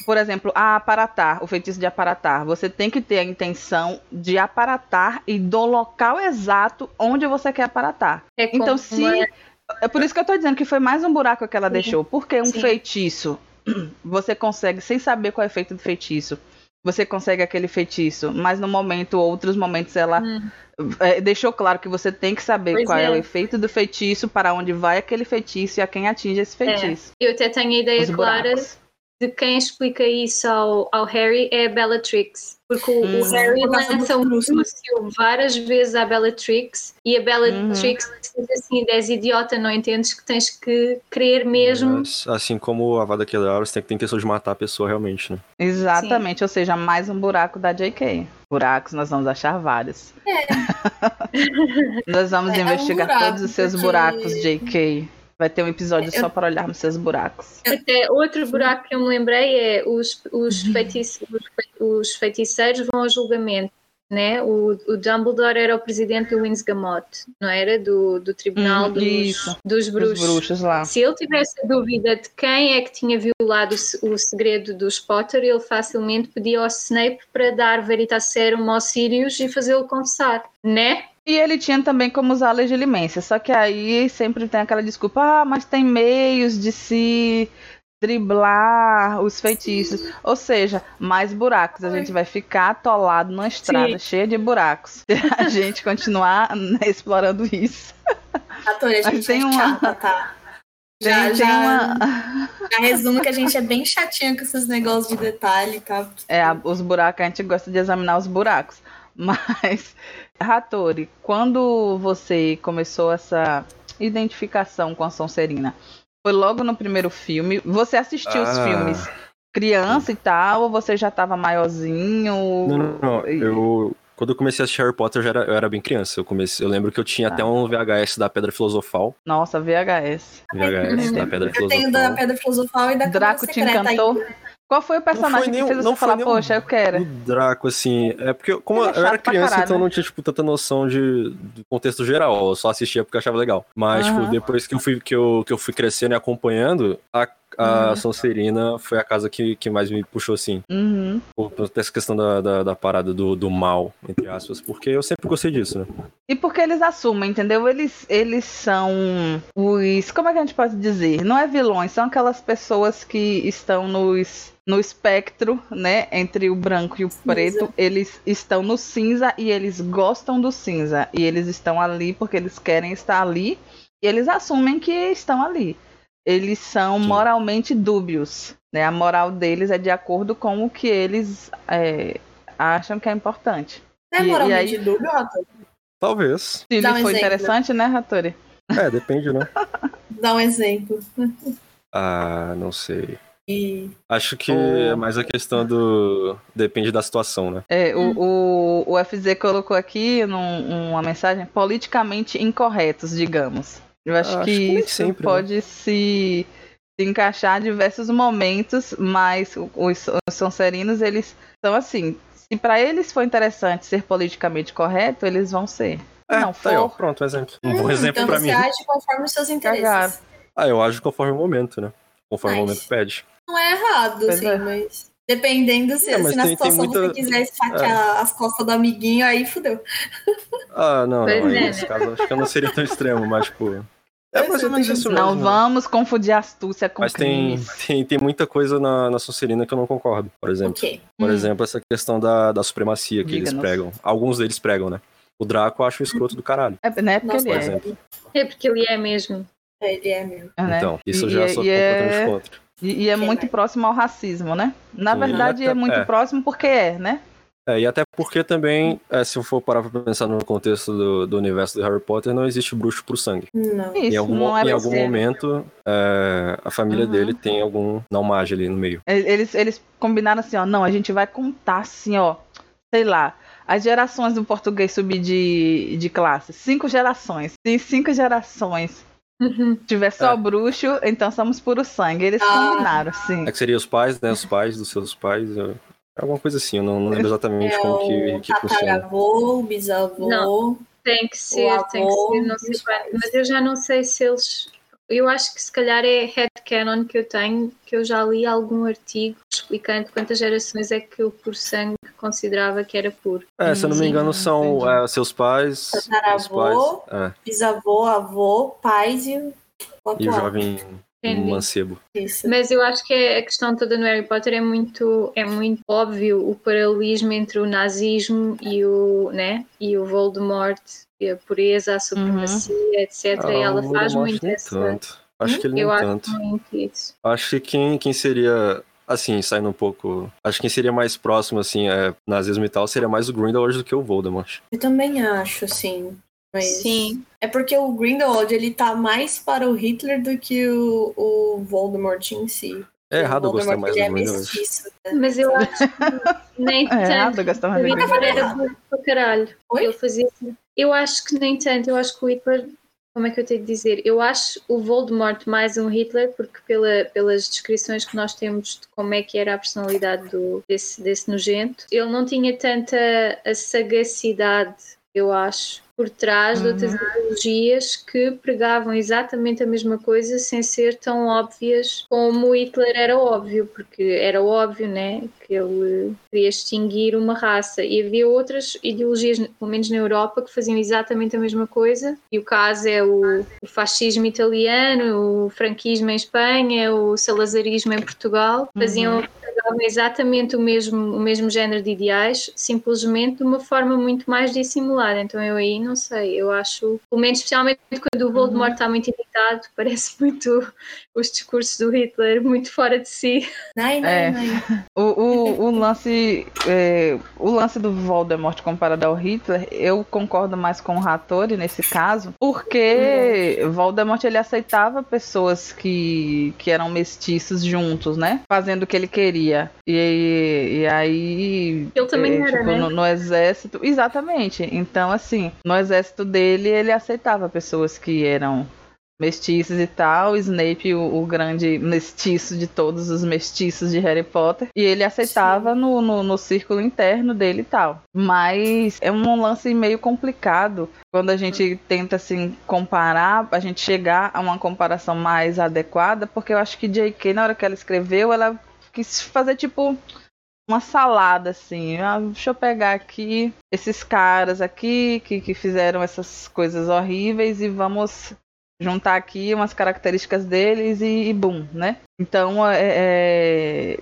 por exemplo, a aparatar, o feitiço de aparatar, você tem que ter a intenção de aparatar e do local exato onde você quer aparatar. É como Então, se. uma- É por isso que eu tô dizendo que foi mais um buraco que ela Uhum. deixou. Porque um Sim. feitiço, você consegue, sem saber qual é o efeito do feitiço, você consegue aquele feitiço, mas no momento, outros momentos, ela Hum. é, deixou claro que você tem que saber Pois qual é. é. o efeito do feitiço, para onde vai aquele feitiço e a quem atinge esse feitiço. Eu até tenho a ideia Os clara buracos. De quem explica isso ao, ao Harry é a Bellatrix. Porque o, o Hum. Harry causa do lança um Crucio. anúncio várias vezes à Bellatrix e a Bellatrix Uhum. diz assim: és idiota, não entendes que tens que crer mesmo. Mas, assim como a Vada Kedavra, você tem que ter intenção de matar a pessoa realmente, né? Exatamente, ou seja, mais um buraco da JK. Buracos nós vamos achar vários. nós vamos É, é um investigar buraco, todos os seus porque- buracos, JK. Vai ter um episódio Eu- só para olharmos seus buracos. Até outro buraco que eu me lembrei é os, os, Uhum. feitiços, os fe- os feiticeiros vão ao julgamento. Né? O, o Dumbledore era o presidente do Winsgamot, não era? Do, do Tribunal Hum, dos, dos Os bruxos. bruxos lá. Se ele tivesse dúvida de quem é que tinha violado o o segredo dos Potter, ele facilmente pedia ao Snape para dar Veritaserum ao Sirius e fazê-lo confessar, né? E ele tinha também como usar a legilimência, só que aí sempre tem aquela desculpa, ah, mas tem meios de se driblar os feitiços. Ou seja, mais buracos. A gente vai ficar atolado numa estrada Sim. cheia de buracos. Se a gente continuar né, explorando isso. Ator, a gente tem é uma- chata, tá? Tem, Já, tem já, uma... já resumo que a gente é bem chatinha com esses negócios de detalhe, tá? É, os buracos, a gente gosta de examinar os buracos. Mas, Hattori, quando você começou essa identificação com a Sonserina, foi logo no primeiro filme? Você assistiu os Ah. filmes criança e tal, ou você já tava maiorzinho? Não, não, não. E- Eu, quando eu comecei a assistir Harry Potter, eu, já era, eu era bem criança. Eu, comecei, eu lembro que eu tinha Tá. até um VHS da Pedra Filosofal. Nossa, VHS. VHS da Pedra Eu tenho Filosofal. da Pedra Filosofal e da Draco Câmara te encantou? Qual foi o personagem nenhum- que fez você foi falar, poxa, eu quero? O Draco, assim, é porque como é eu era criança, caralho, então eu né? não tinha, tipo, tanta noção de, do contexto geral. Eu só assistia porque achava legal. Mas, Aham. tipo, depois que eu fui, que eu, que eu fui crescendo e acompanhando, a, a Uhum. Sonserina foi a casa que, que mais me puxou, assim. Uhum. Por, por essa questão da, da, da parada do, do mal, entre aspas. Porque eu sempre gostei disso, né? E porque eles assumem, entendeu? Eles, eles são os. Como é que a gente pode dizer? Não é vilões, são aquelas pessoas que estão nos, no espectro, né? Entre o branco e o preto. Eles estão no cinza e eles gostam do cinza. E eles estão ali porque eles querem estar ali. E eles assumem que estão ali. Eles são Sim. moralmente dúbios. Né? A moral deles é de acordo com o que eles é, acham que é importante. É E- e moralmente aí- dúbio, Arthur? Talvez. Se Dá lhe um foi exemplo. interessante, né, Hattori? É, depende, né? Dá um exemplo. Ah, não sei. E Acho que O- é mais a questão do. Depende da situação, né? É, o, o, o FZ colocou aqui num- uma mensagem politicamente incorretos, digamos. Eu acho, Acho que que isso sempre, né? pode se, se se encaixar diversos momentos, mas os, os Sonserinos, eles são assim, se para eles for interessante ser politicamente correto, eles vão ser. É, não tá aí, ó, for, pronto, um exemplo. Um Hum, bom exemplo então pra você mim. age conforme os seus interesses. Ah, eu ajo conforme o momento, né? Conforme o Mas- momento pede. Não é errado, Pois assim, é. mas dependendo se, É, mas se na tem- tem situação muita- É. você quiser esfaquear as costas do amiguinho, aí fudeu. Ah, não, Pois não. aí é, Nesse caso, acho que eu não seria tão extremo, mas, tipo. É mais ou menos isso mesmo. não né? vamos confundir astúcia com Mas tem, tem, tem muita coisa na, na Sonserina que eu não concordo. Por exemplo, Ok. por Hum. exemplo essa questão da, da supremacia que eles pregam. Alguns deles pregam, né? O Draco eu acho um escroto do caralho, É, né? Porque Nossa, ele por é. exemplo. É porque ele é mesmo. Ele é mesmo. né? Então, isso eu E- já e- sou e é- completamente contra. E, e é Quem muito vai? próximo ao racismo, né? Na Sim. verdade, é muito é. próximo porque é, né? É, e até porque também, é, se eu for parar pra pensar no contexto do, do universo do Harry Potter, não existe bruxo por sangue. Não. Isso, em algum, não é em algum momento, é, a família Uhum. dele tem algum não mage ali no meio. Eles, eles combinaram assim, ó, não, a gente vai contar assim, ó, sei lá, as gerações do português subir de, de classe. Cinco gerações. Se cinco gerações Uhum. tiver só É. bruxo, então somos puro sangue. Eles Ah. combinaram, sim. É que seria os pais, né? Os pais dos seus pais. eu- Alguma coisa assim, eu não, não lembro exatamente É como que, o que funciona. tataravô, o bisavô. Não. Tem que ser, tem que avô ser, não sei. Mas eu já não sei se eles. Eu acho que se calhar é headcanon que eu tenho, que eu já li algum artigo explicando quantas gerações é que o por sangue considerava que era puro. É, se eu não me engano, são é, seus pais. Os Tataravô. pais é, Bisavô, avô, pais e o e o atual. jovem Entendi. mancebo. Isso. Mas eu acho que a questão toda no Harry Potter é muito, é muito óbvio o paralelismo entre o nazismo e o, né, e o Voldemort, a pureza, a supremacia, etc. Ah, e ela faz Voldemort muito essa. tanto. Acho que ele Eu nem acho tanto. muito isso. Acho que quem, quem seria, assim, saindo um pouco. Acho que quem seria mais próximo, assim, é, nazismo e tal, seria mais o Grindelwald do que o Voldemort. Eu também acho, sim. Mas Sim. É porque o Grindelwald, ele tá mais para o Hitler do que o, o Voldemort em si. É errado eu o gostar Voldemort, mais ele do é Grindelwald. mestiço. né? Mas eu acho que nem É tanto. errado, eu gostava O de Nunca ver. Hitler falei era errado. burro para caralho. Oi? Ele fazia assim. Eu acho que nem tanto. Eu acho que o Hitler. Como é que eu tenho de dizer? Eu acho o Voldemort mais um Hitler, porque pela, pelas descrições que nós temos de como é que era a personalidade do, desse, desse nojento, ele não tinha tanta a sagacidade, eu acho, por trás de outras ideologias que pregavam exatamente a mesma coisa sem ser tão óbvias como Hitler era óbvio, porque era óbvio, né, que ele queria extinguir uma raça. E havia outras ideologias, pelo menos na Europa, que faziam exatamente a mesma coisa. E o caso é o, o fascismo italiano, o franquismo em Espanha, o salazarismo em Portugal, faziam pregavam exatamente o mesmo, o mesmo género de ideais, simplesmente de uma forma muito mais dissimulada. Então eu aí não sei, eu acho, pelo menos especialmente quando o Voldemort está muito irritado, parece muito os discursos do Hitler muito fora de si. Nai, nai, É. nai. O, o, o lance é, o lance do Voldemort comparado ao Hitler, eu concordo mais com o Hattori nesse caso, porque Voldemort ele aceitava pessoas que, que eram mestiços juntos, né? Fazendo o que ele queria. E, e aí. Ele também é, era, tipo, né? no, no exército. Exatamente. Então, assim, no exército dele, ele aceitava pessoas que eram mestiços e tal, Snape, o, o grande mestiço de todos os mestiços de Harry Potter, e ele aceitava no, no, no círculo interno dele e tal. Mas é um lance meio complicado quando a gente tenta assim comparar, a gente chegar a uma comparação mais adequada, porque eu acho que J.K. na hora que ela escreveu, ela quis fazer tipo uma salada, assim. Ah, deixa eu pegar aqui esses caras aqui que, que fizeram essas coisas horríveis e vamos juntar aqui umas características deles e, e boom, né? Então, é, é,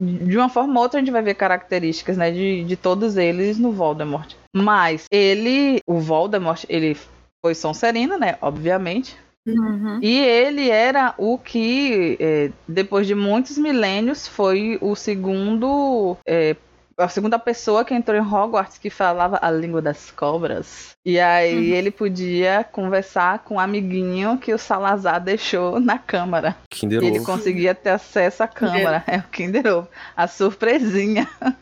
de uma forma ou outra, a gente vai ver características, né, de, de todos eles no Voldemort. Mas ele, o Voldemort, ele foi Sonserino, né? Obviamente. Uhum. E ele era o que, é, depois de muitos milênios, foi o segundo. é, a segunda pessoa que entrou em Hogwarts que falava a língua das cobras. E aí ele podia conversar com o amiguinho que o Salazar deixou na câmara. Kinder E ele conseguia ter acesso à câmara. É o Kinder Ovo. A surpresinha.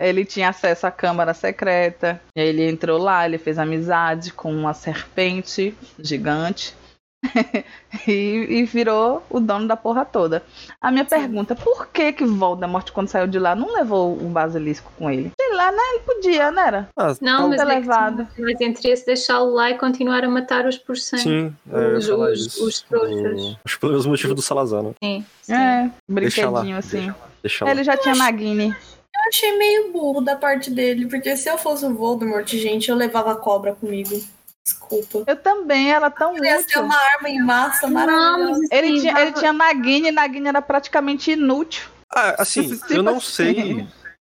Ele tinha acesso à câmara secreta. E aí ele entrou lá, ele fez amizade com uma serpente gigante. e, e virou o dono da porra toda. A minha Sim. pergunta, por que que Voldemort, quando saiu de lá, não levou o basilisco com ele? Sei lá, né? Ele podia, né? Era? Ah, Não, Pode mas ter é que levado. tinha mais interesse deixá-lo lá e continuar a matar os por cem. Sim, é, Os- os- os trouxas. O- Acho que motivos do Salazar, né? Sim, sim. É, Deixa lá. brinquedinho assim. Deixa lá. Ele já tinha Nagini. Eu achei meio burro da parte dele, porque se eu fosse o Voldemort, gente, eu levava a cobra comigo. Desculpa. Eu também, ela tão Ia ser útil. uma arma em massa Não, maravilhosa. Ele assim, tinha, ele tinha Nagini, Nagini era praticamente inútil. Ah, assim, Tipo eu não assim. sei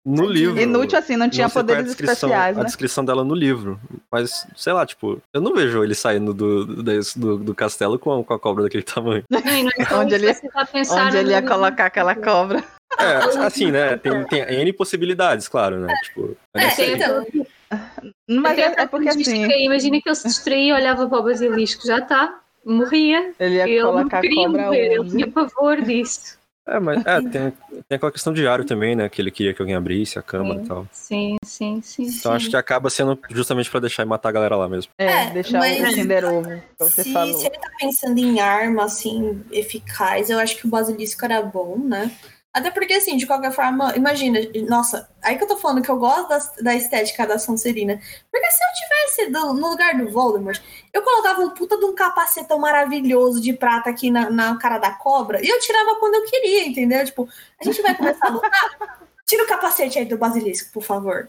no livro. Inútil assim, não tinha não é a poderes descrição, especiais, a né? descrição dela no livro. Mas, sei lá, tipo, eu não vejo ele saindo do, do, do, do castelo com a, com a cobra daquele tamanho. E é só Onde ele- tá a Onde ele ia colocar aquela cobra. É, assim, né? Tem, tem N possibilidades, claro, né? Tipo, É, então, Mas Até é, é porque assim, Imagina que ele se distraía, olhava para o basilisco, já está, morria. ele ia ele não colocar a queria cobra morrer, ele tinha pavor disso. É, mas é, tem, tem aquela questão de diário também, né? Que ele queria que alguém abrisse a câmara Sim. e tal. Sim, sim, sim. Então acho que acaba sendo justamente pra deixar e matar a galera lá mesmo. É, É, deixar mas- o Kinder Ovo, se, se ele tá pensando em arma, assim, eficaz, eu acho que o basilisco era bom, né? Até porque, assim, de qualquer forma, imagina, nossa, aí que eu tô falando que eu gosto da, da estética da Sonserina. Porque se eu tivesse do- no lugar do Voldemort, eu colocava um puta de um capacetão maravilhoso de prata aqui na, na cara da cobra e eu tirava quando eu queria, entendeu? Tipo, a gente vai começar a lutar. Tira o capacete aí do basilisco, por favor.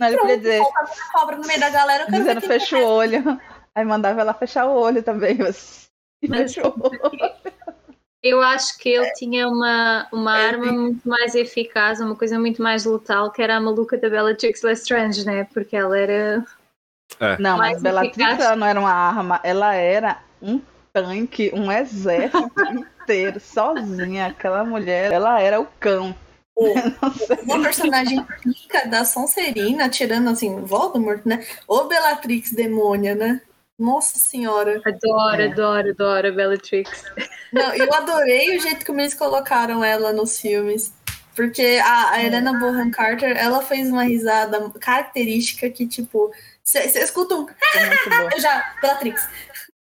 Não, ele podia Pronto, dizer, colocava a cobra no meio da galera. Eu quero dizendo fecha o olho. Aí mandava ela fechar o olho também. mas- E Mas- fechou o olho. Eu acho que ele tinha uma, uma arma muito mais eficaz, uma coisa muito mais letal, que era a maluca da Bellatrix Lestrange, né? Porque ela era. Não, mas Bellatrix eficaz. ela não era uma arma, ela era um tanque, um exército inteiro, sozinha. Aquela mulher, ela era o cão. Uma personagem pica da Sonserina, tirando assim, Voldemort, né? Ou Bellatrix demônia, né? Nossa senhora. Adoro, É. adoro, adoro a Bellatrix. Não, eu adorei o jeito como eles colocaram ela nos filmes. Porque a, a Helena Bonham Carter, ela fez uma risada característica que, tipo, você escuta um. É. Eu já. Bellatrix.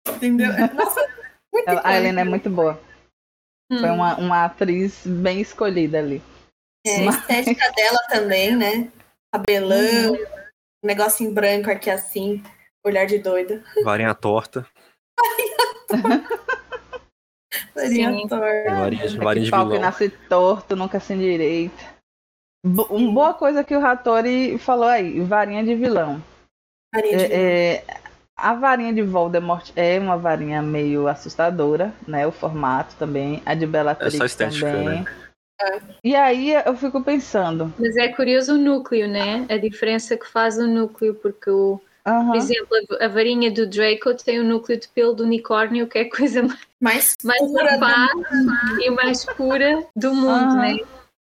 Entendeu? Nossa, muito Ela- a. Helena é muito boa. Foi Hum. uma, uma atriz bem escolhida ali. É, a estética dela também, né? Cabelão, Uhum. um negocinho branco aqui assim, olhar de doida. Varinha torta, Seria Sim. torta. varinha, de- É varinha de pau que vilão. nasce torto, nunca se endireita. Bo- Uma boa coisa que o Hattori falou aí, varinha de vilão. Varinha de É, é, a varinha de Voldemort é uma varinha meio assustadora, né? O formato também. A de Bellatrix É só estética, também. né? E aí eu fico pensando. Mas é curioso o núcleo, né? A diferença que faz o núcleo, porque o, aham, por exemplo, a, a varinha do Draco tem o núcleo de pelo do unicórnio, que é a coisa mais, Mais paz e mais pura do mundo, Aham. né?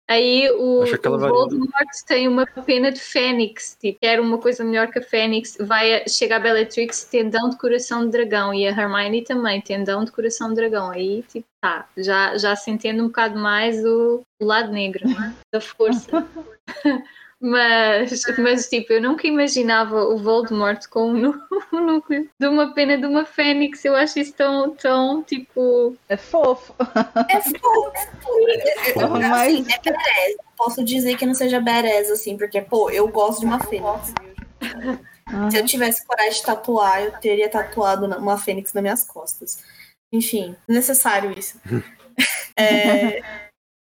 Aí o, o varinha- Voldemort tem uma pena de Fênix, tipo, quer uma coisa melhor que a Fênix, vai a, chega a Bellatrix, tendão de coração de dragão, e a Hermione também, tendão de coração de dragão. Aí, tipo, tá, já, já se entende um bocado mais o, o lado negro não é? da força. Mas, mas, tipo, eu nunca imaginava o Voldemort com o nú- o núcleo de uma pena de uma Fênix. Eu acho isso tão, tão, tipo, é fofo. É fofo. Eu- eu- Mas- Assim, é badass. Posso dizer que não seja badass, assim, porque, pô, eu gosto de uma fênix. Se eu tivesse coragem de tatuar, eu teria tatuado uma fênix nas minhas costas. Enfim, necessário isso. É,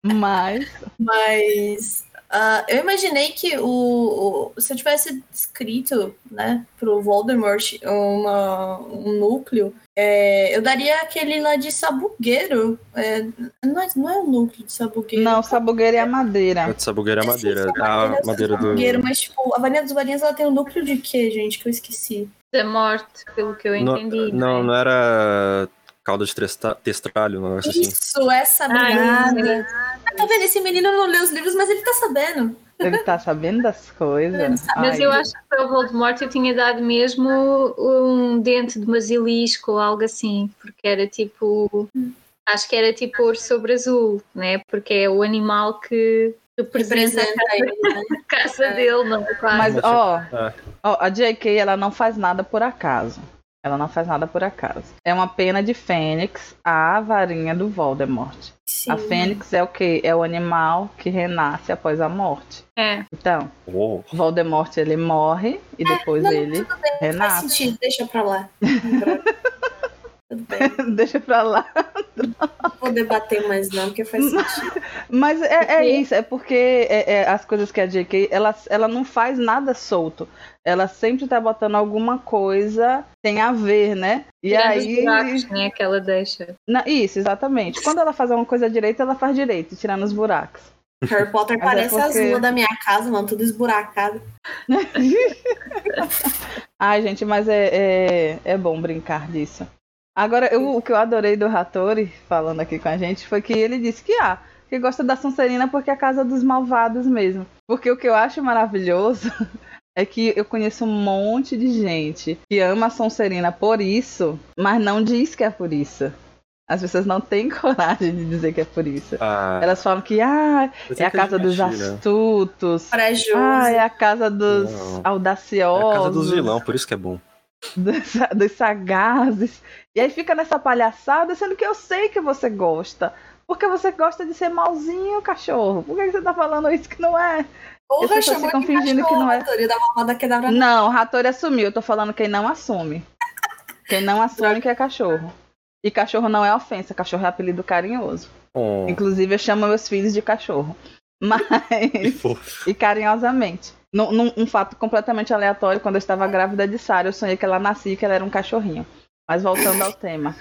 Mas mas ah, eu imaginei que o, o- se eu tivesse escrito, né, pro Voldemort uma, um núcleo, é, eu daria aquele lá de sabugueiro. É, não, é, não é o núcleo de sabugueiro. não, sabugueira é a madeira. A de sabugueira é a madeira. esqueci A madeira, madeira do. sabugueiro, Mas, tipo, a varinha dos varinhas, ela tem um núcleo de quê, gente? Que eu esqueci. da morte, pelo que eu Não, entendi. não, é? não era calda de testralho, um negócio assim. Isso, essa Ah, brigada. Ah, tá vendo? Esse menino não lê os livros, mas ele tá sabendo. Ele tá sabendo das coisas. Mas Ai, eu acho que para o Voldemort eu tinha dado mesmo um dente de basilisco ou algo assim, porque era tipo. Acho que era tipo ouro sobre azul, né? Porque é o animal que representa né? a casa dele, não é? Claro. Mas, ó, é. ó, a J.K. ela não faz nada por acaso. Ela não faz nada por acaso. É uma pena de Fênix, a varinha do Voldemort. Sim. A Fênix é o quê? É o animal que renasce após a morte. É. Então, Uou. Voldemort ele morre e depois não, ele Tudo bem, faz renasce. sentido, deixa pra lá. Tudo bem. Deixa pra lá. Não vou debater mais não, porque faz sentido. Mas é, é isso, é porque é- é as coisas que a J.K. Ela, ela não faz nada solto. Ela sempre tá botando alguma coisa tem a ver, né? E Tirando os aí. buracos, né, que ela deixa. Na- isso, exatamente. Quando ela faz alguma coisa direita, ela faz direito, tirando os buracos. Harry Potter Mas é parece as porque- ruas da minha casa, mano, tudo esburacado. Ai, gente, mas é, é, é bom brincar disso. Agora, eu- o que eu adorei do Hattori, falando aqui com a gente, foi que ele disse que, ah, que gosta da Sonserina porque é a casa dos malvados mesmo. Porque o que eu acho maravilhoso é que eu conheço um monte de gente que ama a Sonserina por isso, mas não diz que é por isso. As pessoas não têm coragem de dizer que é por isso. Ah, Elas falam que, ah, é a casa dos astutos. Corajoso. Ah, é a casa dos Não. É audaciosos. a casa dos vilão, por isso que é bom. dos, dos sagazes. E aí fica nessa palhaçada, sendo que eu sei que você gosta. Porque você gosta de ser malzinho, cachorro. Por que que você tá falando isso que não é? As Porra, pessoas chamou ficam fingindo que cachorro, não é. da. Não, Ratori assumiu. Eu tô falando quem não assume. Quem não assume que é cachorro. E cachorro não é ofensa, cachorro é apelido carinhoso. Oh, Inclusive, eu chamo meus filhos de cachorro. Mas. e carinhosamente. Num, num- um fato completamente aleatório, quando eu estava grávida de Sarah, eu sonhei que ela nascia e que ela era um cachorrinho. Mas voltando ao tema.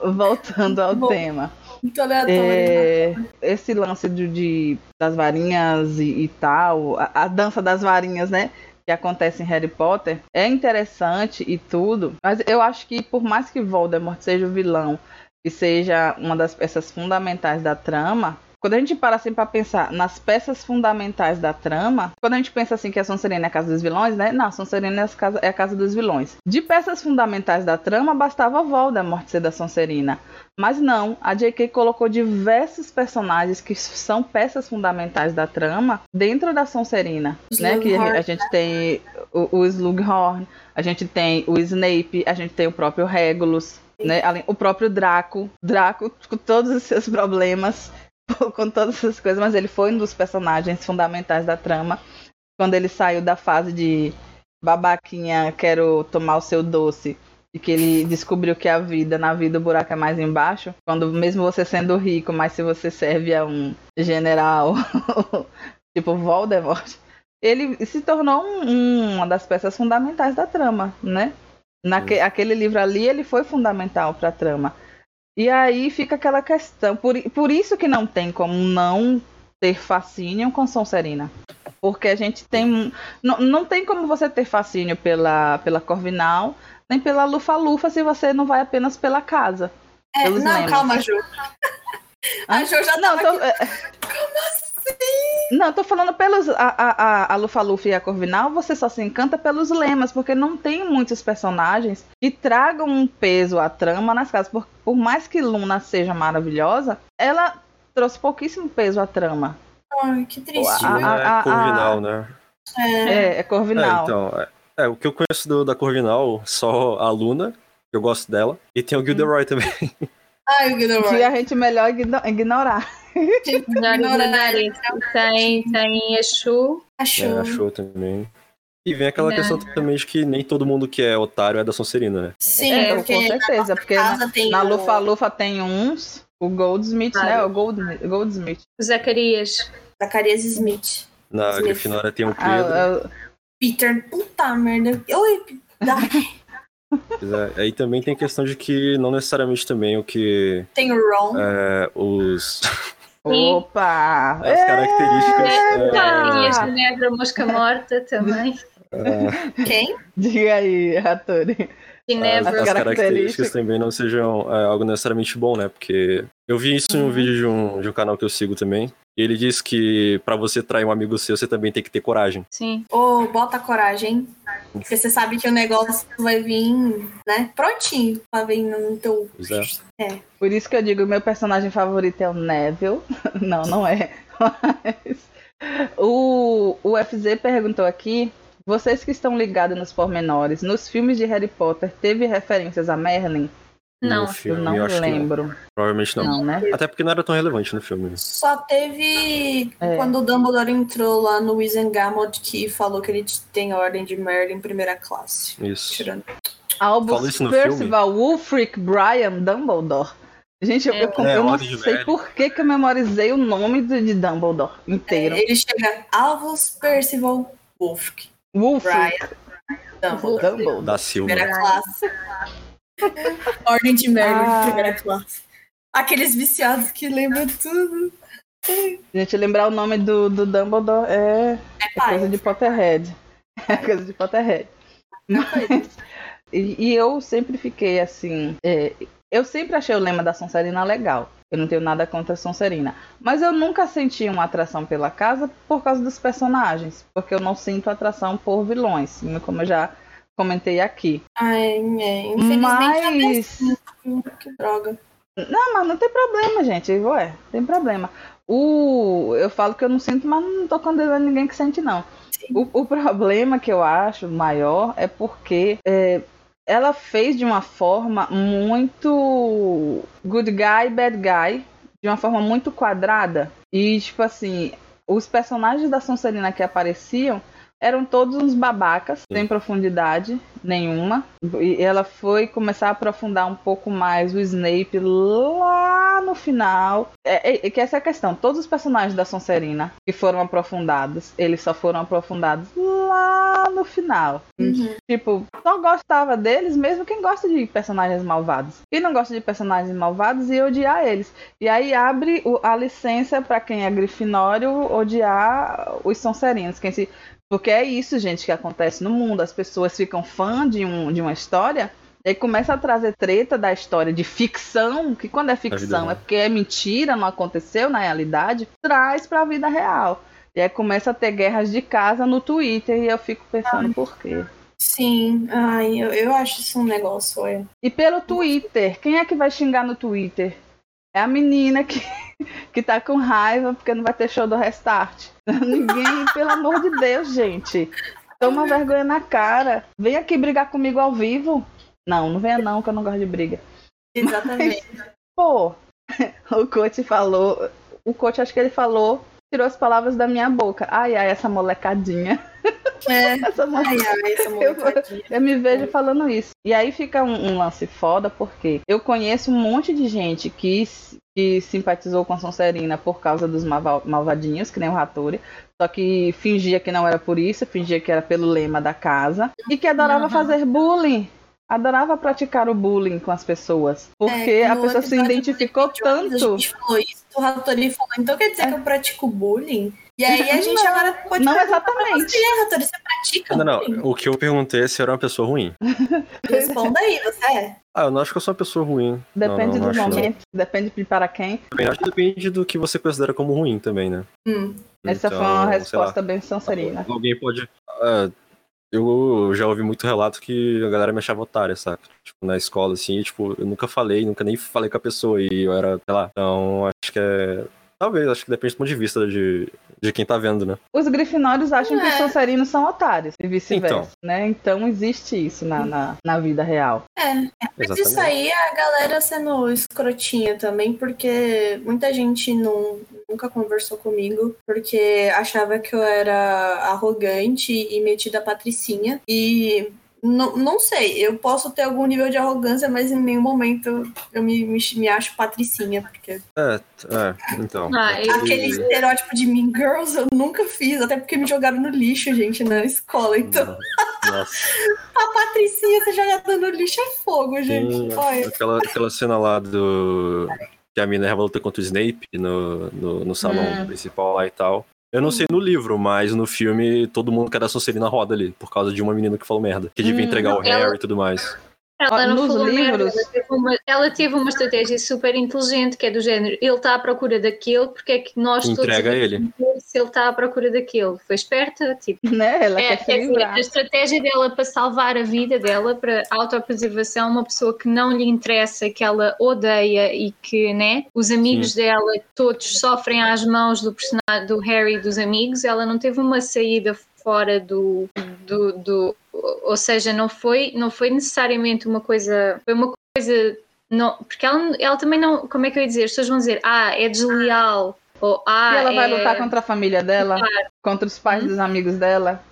Voltando ao Bom, tema. Muito aleatório. É, esse lance de, de- das varinhas e, e tal, a, a dança das varinhas, né? Que acontece em Harry Potter, é interessante e tudo, mas eu acho que por mais que Voldemort seja o vilão e seja uma das peças fundamentais da trama, quando a gente para assim para pensar nas peças fundamentais da trama, quando a gente pensa assim que a Sonserina é a casa dos vilões, né? Não, a Sonserina é a casa, é a casa dos vilões. De peças fundamentais da trama, bastava Voldemort ser da Sonserina. Mas não, a J.K. colocou diversos personagens que são peças fundamentais da trama dentro da Sonserina, né? Que a, a gente tem o, o Slughorn, a gente tem o Snape, a gente tem o próprio Regulus, né? Além, o próprio Draco, Draco com todos os seus problemas, com todas essas coisas, mas ele foi um dos personagens fundamentais da trama. Quando ele saiu da fase de babaquinha, quero tomar o seu doce, e que ele descobriu que a vida, na vida o buraco é mais embaixo, quando mesmo você sendo rico, mas se você serve a um general tipo Voldemort, ele se tornou um- um- uma das peças fundamentais da trama, né? Naque, aquele livro ali, ele foi fundamental para a trama. E aí fica aquela questão, por, por isso que não tem como não ter fascínio com Sonserina. Porque a gente tem. Não, não tem como você ter fascínio pela, pela Corvinal, nem pela Lufa-Lufa se você não vai apenas pela casa. É, não, memes. calma, Ju. A Ju já Não, tô, aqui. É, não, tô falando pelos. A, a, a, a Lufa-Lufa e a Corvinal, você só se encanta pelos lemas, porque não tem muitos personagens que tragam um peso à trama nas casas. Por, por mais que Luna seja maravilhosa, ela trouxe pouquíssimo peso à trama. Ai, que triste. A- viu? a- é Corvinal, né? É. É, é É, Corvinal. então, é, é, o que eu conheço do- da Corvinal, só a Luna, que eu gosto dela, e tem o Gilderoy também. Ai, o Gilderoy. que a gente melhor igno- ignorar. Tem, tem a Shu. É, Achou. achou também. E vem aquela Né. questão também de que nem todo mundo que é otário é da Sonserina, né? Sim, É, porque com certeza, porque na, na o- Lufa-Lufa tem uns, o Goldsmith, né? O Gold, Goldsmith. O Zacarias. Zacarias Smith. Na Smith. Grifinória tem o Pedro. Ah, ah, Peter, puta merda. Oi, é. Aí também tem a questão de que não necessariamente também o que Tem o Ron. é, os Opa! as características Eita! Tem a é, Ginebra Mosca Morta também. é, Quem? Diga aí, Ratori. as, Ginebra. as características. características também não sejam é, algo necessariamente bom, né? Porque eu vi isso em um Uhum. vídeo de um, de um canal que eu sigo também. E ele diz que pra você trair um amigo seu, você também tem que ter coragem. Sim. Ô, bota coragem. Porque você sabe que o negócio vai vir, né? Prontinho pra vir no teu. Pois é. Por isso que eu digo, meu personagem favorito é o Neville. Não, não é. Mas o, o FZ perguntou aqui, vocês que estão ligados nos pormenores, nos filmes de Harry Potter teve referências a Merlin? Não. Filme, eu não eu acho que não. lembro. Provavelmente não. Não, né? Até porque não era tão relevante no filme. Só teve É. quando o Dumbledore entrou lá no Wizengamot que falou que ele tem a ordem de Merlin em primeira classe. Isso. Tirando. Albus Percival Wulfric Brian Dumbledore. Gente, eu, eu, É, eu não ordem de sei Merlin. por que, que eu memorizei o nome de, de Dumbledore inteiro. Ele chega Alvus Percival Wolfric. Wulfric Brian Dumbledore. Dumbledore. Da Silva. Primeira classe. Ordem de Merlin, Ah. primeira classe. Aqueles viciados que lembram tudo. Gente, lembrar o nome do, do Dumbledore é, É é coisa de Potterhead. É coisa de Potterhead. Mas, e, e eu sempre fiquei assim. é, eu sempre achei o lema da Sonserina legal. Eu não tenho nada contra a Sonserina. Mas eu nunca senti uma atração pela casa por causa dos personagens. Porque eu não sinto atração por vilões. Como eu já comentei aqui. Ai, é, infelizmente tem Mas. cinco. Que droga. Não, mas não tem problema, gente. Ué, tem problema. O, eu falo que eu não sinto, mas não tô condenando ninguém que sente, não. O, o problema que eu acho maior é porque é, ela fez de uma forma muito good guy, bad guy, de uma forma muito quadrada. E, tipo assim, os personagens da Sonserina que apareciam eram todos uns babacas, sem profundidade nenhuma. E ela foi começar a aprofundar um pouco mais o Snape lá no final. É, é- é que essa é a questão. Todos os personagens da Sonserina que foram aprofundados, eles só foram aprofundados lá no final. Uhum. Tipo, só gostava deles mesmo quem gosta de personagens malvados. Quem não gosta de personagens malvados ia odiar eles. E aí abre o- a licença pra quem é grifinório odiar os Sonserinos. Quem se... Porque é isso, gente, que acontece no mundo. As pessoas ficam fã de, um, de uma história e aí começa a trazer treta da história de ficção, que quando é ficção é porque é mentira, não aconteceu na realidade, traz pra vida real. E aí começa a ter guerras de casa no Twitter e eu fico pensando por quê. Sim, ai, eu, eu acho isso um negócio, é. E pelo Twitter, quem é que vai xingar no Twitter? É a menina que, que tá com raiva porque não vai ter show do Restart. Ninguém, pelo amor de Deus, gente. Toma vergonha na cara. Vem aqui brigar comigo ao vivo. Não, não venha não, que eu não gosto de briga. Exatamente. Pô, o coach falou. O coach, acho que ele falou, tirou as palavras da minha boca. Ai, ai, essa molecadinha. É. Essa Ai, ai, essa molecadinha. Eu me vejo falando isso. E aí fica um, um lance foda, porque eu conheço um monte de gente que, que simpatizou com a Sonserina por causa dos malva- malvadinhos, que nem o Rattori. Só que fingia que não era por isso, fingia que era pelo lema da casa. E que adorava Uhum. fazer bullying. Adorava praticar o bullying com as pessoas. Porque É, a pessoa se identificou Jones, A tanto. gente falou isso, o Rattori falou, então quer dizer que eu pratico bullying? E aí a gente Não, agora pode Não exatamente. você, Rattori, você pratica Não, não. bullying? O que eu perguntei é se eu era uma pessoa ruim. Responda aí, você é? Ah, eu não acho que eu sou uma pessoa ruim. Depende não, não, do não não. momento, depende de para quem. Também acho que depende do que você considera como ruim também, né? Hum. Essa Então, foi uma lá, resposta bem Sonserina. Alguém pode. ah, eu já ouvi muito relato que a galera me achava otária, saca? Tipo, na escola, assim, e, tipo, eu nunca falei, nunca nem falei com a pessoa e eu era, sei lá. Então, acho que é. Talvez, acho que depende do ponto de vista de, de quem tá vendo, né? Os grifinórios acham que os É. Sonserinos são otários e vice-versa, Então. né? Então existe isso na, na, na vida real. É, mas isso aí é a galera sendo escrotinha também, porque muita gente não, nunca conversou comigo, porque achava que eu era arrogante e metida patricinha. E não, não sei, eu posso ter algum nível de arrogância, mas em nenhum momento eu me, me, me acho patricinha, porque É, é, então. Ah, é aquele que- estereótipo de Mean Girls eu nunca fiz, até porque me jogaram no lixo, gente, na escola. Então, Nossa, a patricinha ser jogada no lixo é fogo, gente. sim, Olha. aquela, aquela cena lá do. Que a mina revolta contra o Snape no, no, no salão Hum. principal lá e tal. Eu não sei no livro, mas no filme todo mundo quer dar Sonserina roda ali, por causa de uma menina que falou merda. Que devia Hum, entregar o ela- Harry e tudo mais. Ela não nos falou merda, livros- ela teve, uma, ela teve uma estratégia super inteligente, que é do género, ele está à procura daquilo, porque é que nós Entrega todos ele. se ele está à procura daquilo. Foi esperta, tipo. Né? Ela É, quer é assim, a estratégia dela para salvar a vida dela, para autopreservação, uma pessoa que não lhe interessa, que ela odeia e que, né, os amigos dela todos sofrem às mãos do personagem do Harry e dos amigos, ela não teve uma saída fora do, do, do ou seja, não foi, não foi necessariamente uma coisa, foi uma coisa, não, porque ela, ela também não, como é que eu ia dizer, as pessoas vão dizer, ah, é desleal, ou ah, e ela vai é... lutar contra a família dela, contra os pais Uhum. dos amigos dela.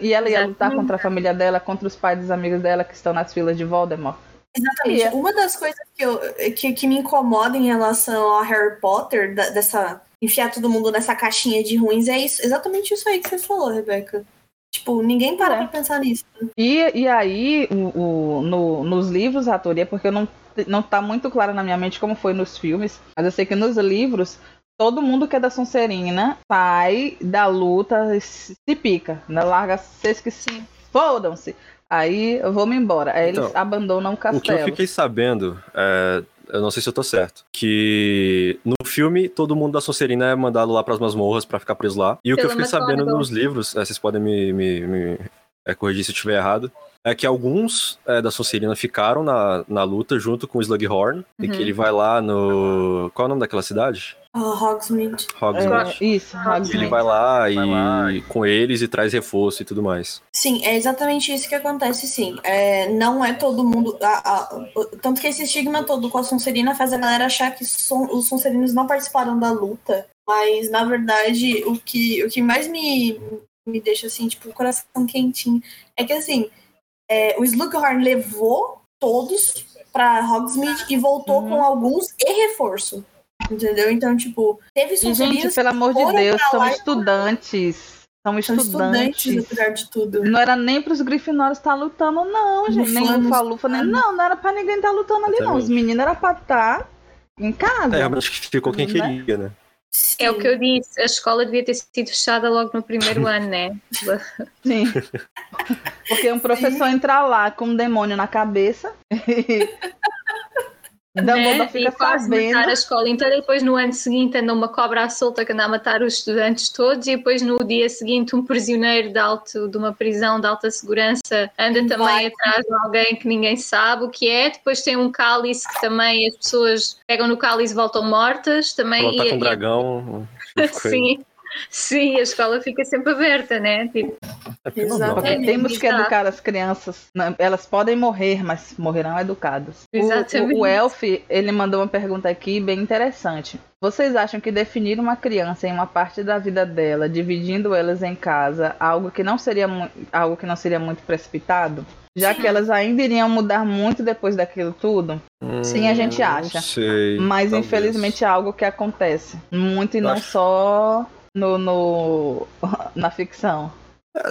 E ela ia lutar contra a família dela, contra os pais dos amigos dela que estão nas filas de Voldemort. Exatamente. Uma das coisas que, eu, que, que me incomoda em relação ao Harry Potter, da- dessa enfiar todo mundo nessa caixinha de ruins, é isso, exatamente isso aí que você falou, Rebeca. Tipo, ninguém para É. pra pensar nisso. E, e aí, o, o- no- nos livros, a teoria, porque eu não, não tá muito claro na minha mente como foi nos filmes, mas eu sei que nos livros, todo mundo que é da Sonserina sai da luta e se se pica, né? larga vocês que se fodam-se. Aí eu vou me embora. Aí eles Então, abandonam o O que eu castelo. fiquei sabendo, é, eu não sei se eu tô certo, que no filme todo mundo da Sonserina é mandado lá pras masmorras pra ficar preso lá. E o que eu fiquei sabendo nos livros, é, vocês podem me, me- me, é, corrigir se eu estiver errado, é que alguns é, da Sonserina ficaram na, na luta junto com o Slughorn, e Uhum. que ele vai lá no... Qual é o nome daquela cidade? Oh, Hogsmeade. Hogsmeade. É, isso, Ele Hogsmeade. vai lá, e, Vai lá e- com eles e traz reforço e tudo mais. Sim, é exatamente isso que acontece, sim. É, não é todo mundo. a- a- o- tanto que esse estigma todo com a Sonserina faz a galera achar que son- os Sonserinos não participaram da luta. Mas, na verdade, o que, o que mais me, me deixa, assim, tipo, o coração quentinho é que, assim, é, o Slughorn levou todos pra Hogsmeade e voltou Uhum. com alguns e reforço. Entendeu? Então, tipo, teve E, gente, pelo amor de Deus, são e- estudantes. São que são estudantes. estudantes, apesar de tudo. Não era nem pros Grifinórios estar lutando, não, gente. Nem o Falufa, nem. Não, não era pra ninguém estar lutando ali, não. Os Exatamente. meninos era pra estar em casa. É, realmente ficou quem Né? queria, né? É o que eu disse, a escola devia ter sido fechada logo no primeiro ano, né? Sim. Porque um professor entrar lá com um demônio na cabeça. Dumbledore né? fica e quase matar a sabendo. escola inteira e depois no ano seguinte anda uma cobra à solta que anda a matar os estudantes todos e depois no dia seguinte um prisioneiro de, alto, de uma prisão de alta segurança anda também Vai. atrás de alguém que ninguém sabe o que é, depois tem um cálice que também as pessoas pegam no cálice e voltam mortas também Ela tá e- com um e- dragão. sim, sim, a escola fica sempre aberta, né? Tipo, É, temos que educar as crianças. Não, Elas podem morrer, mas morrerão educadas. O- Exatamente. O, o Elf, ele mandou uma pergunta aqui bem interessante. Vocês acham que definir uma criança em uma parte da vida dela, dividindo elas em casa, algo que não seria, algo que não seria muito precipitado? Já que elas ainda iriam mudar muito depois daquilo tudo? Sim, a gente Hum, acha. Não sei. Mas talvez. infelizmente é algo que acontece. Muito e Eu não acho- só no, no- na ficção.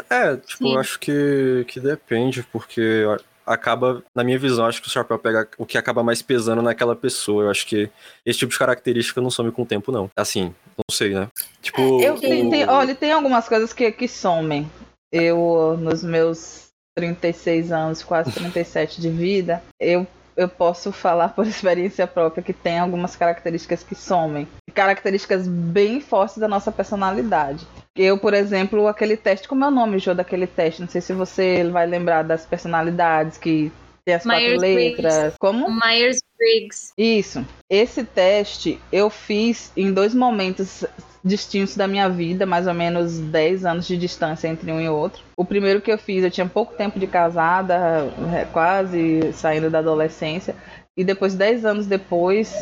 É, tipo, Sim. eu acho que, que depende, porque acaba, na minha visão, acho que o chapéu pega o que acaba mais pesando naquela pessoa. Eu acho que esse tipo de característica não some com o tempo, não. Assim, não sei, né? Tipo. Eu o- tem, tem- olha, tem algumas coisas que, que somem. Eu, nos meus 36 anos, quase 37 de vida, eu, eu posso falar por experiência própria que tem algumas características que somem. Características bem fortes da nossa personalidade. Eu, por exemplo, aquele teste, como é o nome, Jô, daquele teste? Não sei se você vai lembrar das personalidades que tem as quatro Myers-Briggs. letras. Como? Myers-Briggs. Isso. Esse teste eu fiz em dois momentos distintos da minha vida, mais ou menos 10 anos de distância entre um e outro. O primeiro que eu fiz, eu tinha pouco tempo de casada, é, quase saindo da adolescência. E depois, 10 anos depois,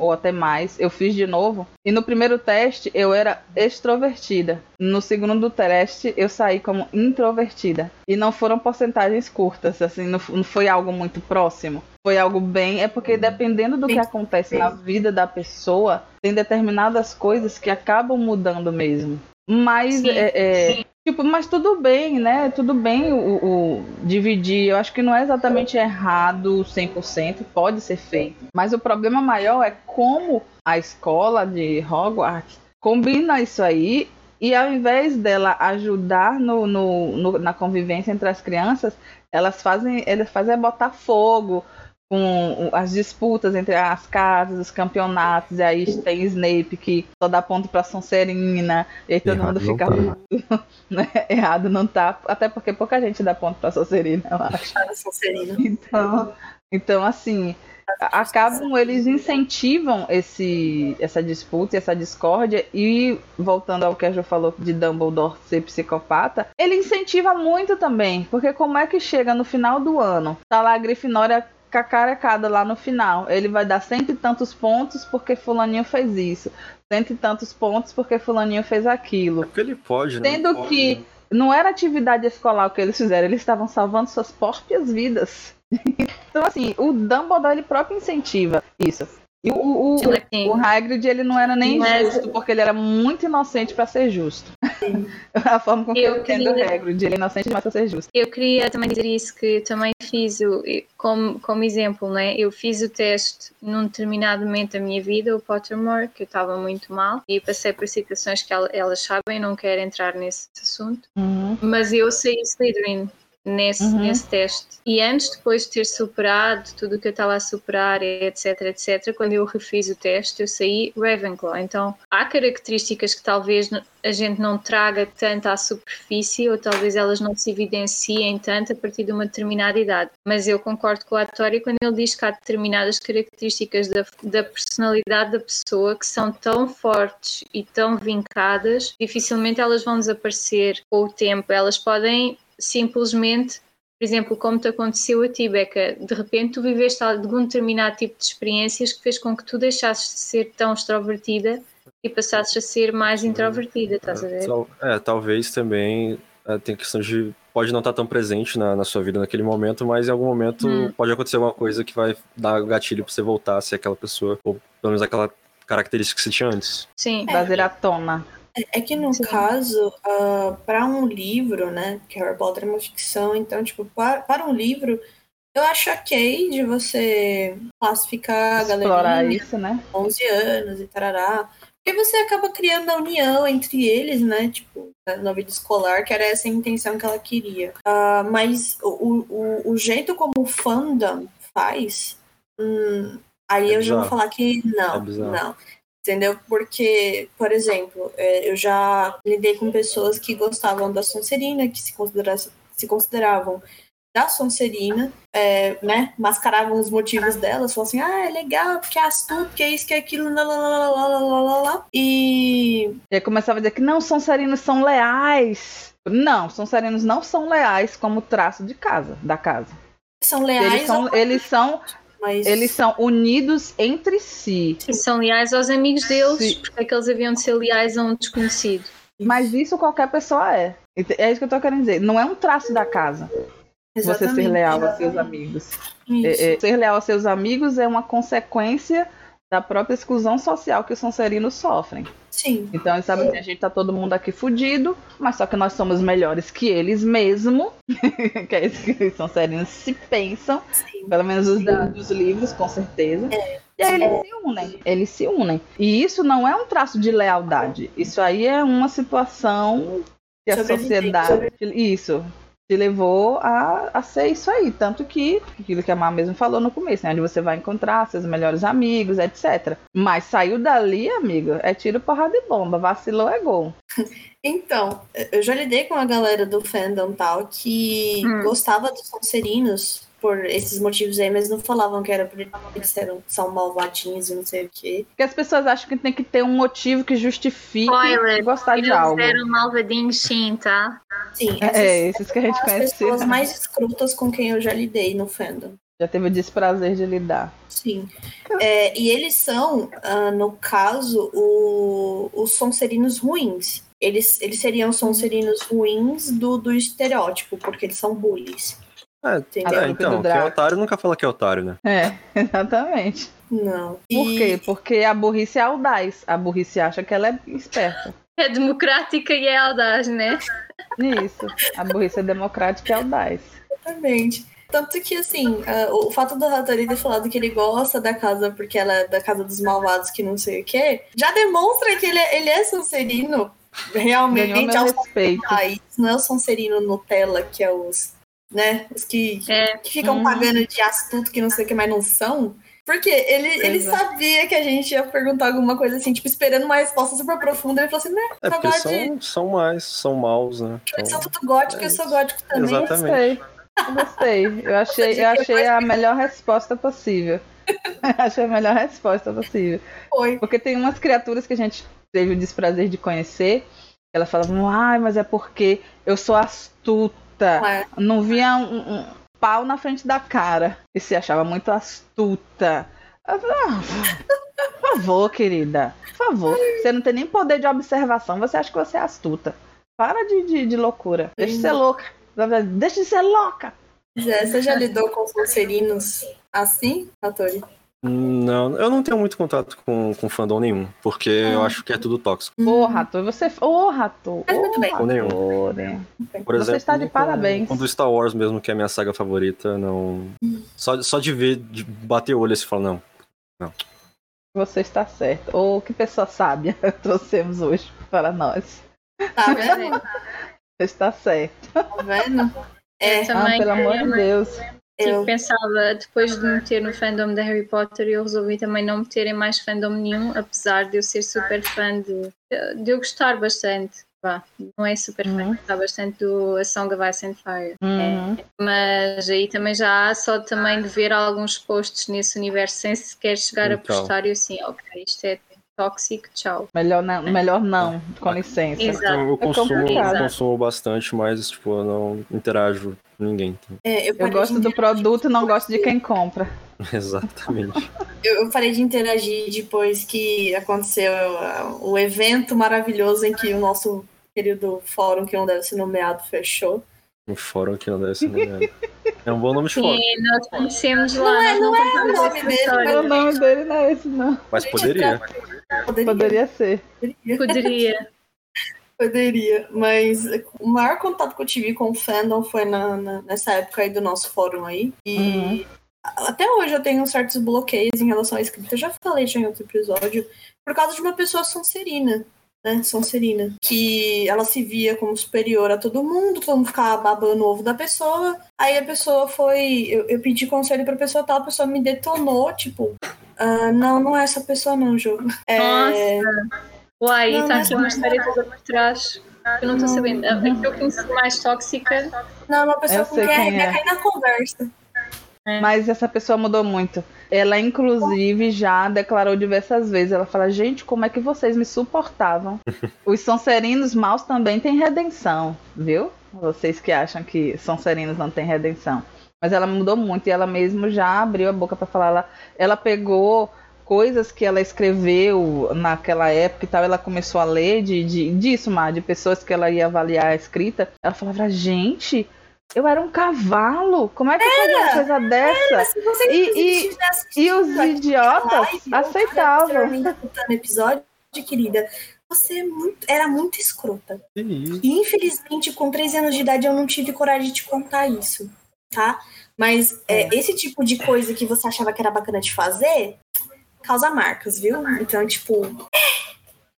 ou até mais, eu fiz de novo. E no primeiro teste, eu era extrovertida. No segundo teste, eu saí como introvertida. E não foram porcentagens curtas, assim, não não foi algo muito próximo. Foi algo bem. É porque dependendo do que acontece na vida da pessoa, tem determinadas coisas que acabam mudando mesmo. Mas Sim, é, é, Tipo, mas tudo bem, né? Tudo bem o, o dividir. Eu acho que não é exatamente errado 100%, pode ser feito. Mas o problema maior é como a escola de Hogwarts combina isso aí e ao invés dela ajudar no, no- no- na convivência entre as crianças, elas fazem, elas fazem é botar fogo com as disputas entre as casas, os campeonatos, e aí tem Snape que só dá ponto pra Sonserina, e aí todo Errado mundo não fica tá. né? Errado não tá, até porque pouca gente dá ponto pra Sonserina, eu acho. Sonserina. Então, então assim, acabam, eles incentivam esse, essa disputa e essa discórdia. E voltando ao que a Jo falou de Dumbledore ser psicopata, ele incentiva muito também. Porque como é que chega no final do ano? Tá lá a Grifinória cacarecada lá no final. Ele vai dar cento e tantos pontos porque fulaninho fez isso. Cento e tantos pontos porque fulaninho fez aquilo. É porque ele pode, né? Sendo pode, que né? não era atividade escolar o que eles fizeram, eles estavam salvando suas próprias vidas. então, assim, o Dumbledore ele próprio incentiva isso. E o, o, o, o Hagrid, ele não era nem Mas... justo, porque ele era muito inocente para ser justo. a forma com que eu, entendo queria... o Hagrid, ele é inocente demais para ser justo. Eu queria também dizer isso, que também fiz, o, como, como exemplo, né? eu fiz o teste num determinado momento da minha vida, o Pottermore, que eu estava muito mal, e passei por situações que elas sabem, não quero entrar nesse assunto, uhum. mas eu saí Slytherin nesse, uhum. nesse teste. E antes, depois de ter superado tudo o que eu estava a superar, etc, etc, quando eu refiz o teste, eu saí Ravenclaw. Então, há características que talvez a gente não traga tanto à superfície ou talvez elas não se evidenciem tanto a partir de uma determinada idade. Mas eu concordo com o Atório quando ele diz que há determinadas características da, da personalidade da pessoa que são tão fortes e tão vincadas, dificilmente elas vão desaparecer com o tempo. Elas podem simplesmente, por exemplo, como te aconteceu a ti, Beca, de repente tu viveste algum determinado tipo de experiências que fez com que tu deixasses de ser tão extrovertida e passasses a ser mais introvertida, estás a ver? É, talvez também é, tem questão de pode não estar tão presente na, na, sua vida naquele momento, mas em algum momento hum. pode acontecer alguma coisa que vai dar gatilho para você voltar a ser aquela pessoa, ou pelo menos aquela característica que você tinha antes. Sim. Trazer à tona. É que no Sim. caso, uh, ah, para um livro, né, que Harry Potter é uma ficção, então, tipo, para, para um livro, eu acho ok de você classificar Explorar a galerinha isso, né? 11 anos e tarará. Porque você acaba criando a união entre eles, né? Tipo, na vida escolar, que era essa a intenção que ela queria. Uh, mas o, o, o jeito como o fandom faz, hum, aí é eu já vou falar que não, é não entendeu? Porque, por exemplo, é, eu já lidei com pessoas que gostavam da Sonserina, que se, se consideravam da Sonserina, é, né, mascaravam os motivos delas, falavam assim, ah, é legal, porque é astuto, que é isso, que é aquilo, lá, lá, lá, lá, lá, lá, lá. E... E aí começava a dizer que não, Sonserinos são leais. Não, Sonserinos não são leais como traço de casa, da casa. São leais eles são, eles são mas... Eles são unidos entre si. E são leais aos amigos deles, Sim. porque é que eles haviam de ser leais a um desconhecido. Mas isso qualquer pessoa é. É isso que eu tô querendo dizer. Não é um traço da casa. Exatamente. Você ser leal aos seus amigos. É, é, ser leal aos seus amigos é uma consequência da própria exclusão social que os Sonserinos sofrem. Sim. Então eles sabem que a gente tá todo mundo aqui fudido, mas só que nós somos melhores que eles mesmo, que é isso que os Sonserinos se pensam, Sim. pelo menos os da, dos livros, com certeza. É. E aí eles se unem, eles se unem. E isso não é um traço de lealdade, isso aí é uma situação que a sociedade... Isso, te levou a, a ser isso aí. Tanto que, aquilo que a Mar mesmo falou no começo, né? Onde você vai encontrar seus melhores amigos, etc. Mas saiu dali, amigo, é tiro, porrada e bomba. Vacilou é gol. Então, eu já lidei com a galera do fandom tal que hum. gostava dos Sonserinos por esses motivos aí, mas não falavam que era porque eles eram, são malvadinhos e não sei o quê. Porque as pessoas acham que tem que ter um motivo que justifique Spoiler, gostar de algo. Eles eram malvadinhos sim, tá? Sim, essas, é, esses que a gente conhece. As pessoas mais escrutas com quem eu já lidei no fandom. Já teve o desprazer de lidar. Sim. É, e eles são, uh, no caso, o, os sonserinos ruins. Eles, eles seriam sonserinos ruins do, do estereótipo, porque eles são bullies. É, é então, quem é otário nunca fala que é otário, né? É, exatamente. Não. Por e... quê? Porque a burrice é audaz. A burrice acha que ela é esperta. É democrática e é audaz, né? Isso. A burrice é democrática e audaz. Exatamente. Tanto que, assim, uh, o fato do Hattori ter falado que ele gosta da casa porque ela é da casa dos malvados que não sei o quê, já demonstra que ele é, ele é Sonserino realmente ao respeito. Isso não é o Sonserino Nutella, que é os né? Os que, é. que ficam uhum. pagando de astuto que não sei o que mais não são. Porque ele, ele sabia que a gente ia perguntar alguma coisa assim, tipo, esperando uma resposta super profunda. Ele falou assim, né? É porque são, são mais, são maus, né? Eles são tudo gótico, é eu sou gótico também. Exatamente. Eu gostei. Eu gostei. Eu achei, eu achei a melhor resposta possível. Achei a melhor resposta possível. Foi. Porque tem umas criaturas que a gente teve o desprazer de conhecer. Elas falavam, ai, mas é porque eu sou astuta. Não é? Não via um, um pau na frente da cara. E se achava muito astuta. Eu falei, ah, por favor, querida. Por favor. Você não tem nem poder de observação. Você acha que você é astuta. Para de, de, de loucura. Deixa de ser louca. Deixa de ser louca. Zé, você já lidou com Sonserinos assim, Hattori? Não, eu não tenho muito contato com, com fandom nenhum, porque eu Ah. acho que é tudo tóxico. Ô, Rato, você. Ô, Rato. Mas muito bem. Nenhum. Rato. Por Você exemplo, está de parabéns. Com do Star Wars mesmo, que é a minha saga favorita, não. Só, só de ver, de bater o olho assim e falar, não. Você está certo. Ô, que pessoa sábia trouxemos hoje para nós. Tá vendo? Você está certo. Tá vendo? É, Eu ah, pelo amor de queria- Deus. Tipo, eu, pensava, depois de me meter no fandom de Harry Potter, eu resolvi também não meter em mais fandom nenhum, apesar de eu ser super fã de. de eu gostar bastante. Vá, não é super fã, Uhum. gostar bastante do A Song of Ice and Fire. Uhum. Mas aí também já há só também de ver alguns posts nesse universo sem sequer chegar a Então. postar e eu assim, ok, isto é tóxico, tchau. Melhor não, melhor não, com licença. Exato. Eu, eu consumo, eu consumo bastante, mas tipo, eu não interajo ninguém. então. é, eu, Eu gosto do produto e não gosto de quem compra. Exatamente. Eu, eu parei de interagir depois que aconteceu uh, o evento maravilhoso em que o nosso querido fórum, que não deve ser nomeado, fechou. Um fórum que não deve ser nomeado. É um bom nome de fórum, Sim, nós conhecemos lá. Não é- não é o nome dele, história. O nome dele não é esse, não. mas poderia. Poderia. Poderia ser. poderia. Poderia. Mas o maior contato que eu tive com o fandom foi na, na- nessa época aí do nosso fórum aí. E Uhum. até hoje eu tenho certos bloqueios em relação à escrita. Eu já falei já em outro episódio. Por causa de uma pessoa sonserina, né? Sonserina. Que ela se via como superior a todo mundo, todo mundo ficava babando o ovo da pessoa. Aí a pessoa foi. Eu, eu pedi conselho pra pessoa tal, a pessoa me detonou, tipo. "Ah, não, não é essa pessoa, não, jogo. É, Nossa. Uai, Não, está mas aqui uma história toda por trás. Eu não estou sabendo. A que eu conheço mais tóxica. não, é uma pessoa com quem é. cair na conversa. Mas essa pessoa mudou muito. Ela, inclusive, já declarou diversas vezes. Ela fala, gente, como é que vocês me suportavam? Os Sonserinos maus também têm redenção, viu? Vocês que acham que Sonserinos não têm redenção. Mas ela mudou muito e ela mesmo já abriu a boca pra falar. Ela, ela pegou coisas que ela escreveu naquela época e tal, ela começou a ler de, de, disso, Mar, de pessoas que ela ia avaliar a escrita. Ela falava, gente, eu era um cavalo. Como é que eu fazia uma coisa dessa? Se você E- e- E os idiotas live, aceitavam. episódio, episódio, você é muito- era muito escrota. E infelizmente, com 13 anos de idade, eu não tive coragem de te contar isso, tá? Mas é, esse tipo de coisa que você achava que era bacana de fazer, causa marcas, viu? Então, tipo,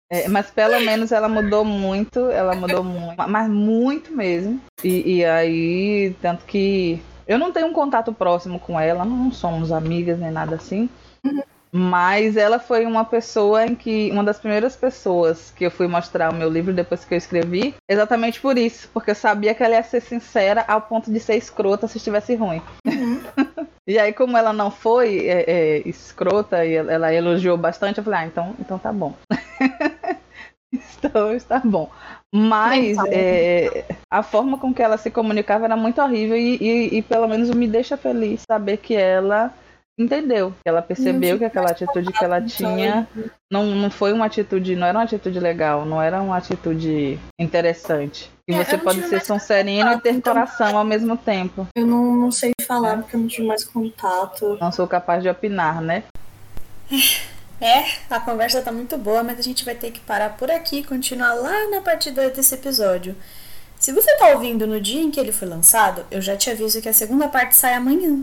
É, mas pelo menos ela mudou muito, ela mudou muito, mas muito mesmo. E, e aí, tanto que eu não tenho um contato próximo com ela, não somos amigas nem nada assim. Mas ela foi uma pessoa em que. Uma das primeiras pessoas que eu fui mostrar o meu livro depois que eu escrevi, exatamente por isso. Porque eu sabia que ela ia ser sincera ao ponto de ser escrota se estivesse ruim. E aí, como ela não foi é, é, escrota e ela, ela elogiou bastante, eu falei, ah, então, então tá bom. então está bom. Mas é, a forma com que ela se comunicava era muito horrível e, e- e pelo menos me deixa feliz saber que ela entendeu, ela percebeu que aquela atitude que ela tinha não, não foi uma atitude, não era uma atitude legal, não era uma atitude interessante. E É, você pode ser sonserino e ter então- coração ao mesmo tempo. eu não, não sei falar porque eu não tive mais contato. Não sou capaz de opinar, né? É, a conversa tá muito boa, mas a gente vai ter que parar por aqui e continuar lá na parte 2 desse episódio. Se você tá ouvindo no dia em que ele foi lançado, eu já te aviso que a segunda parte sai amanhã.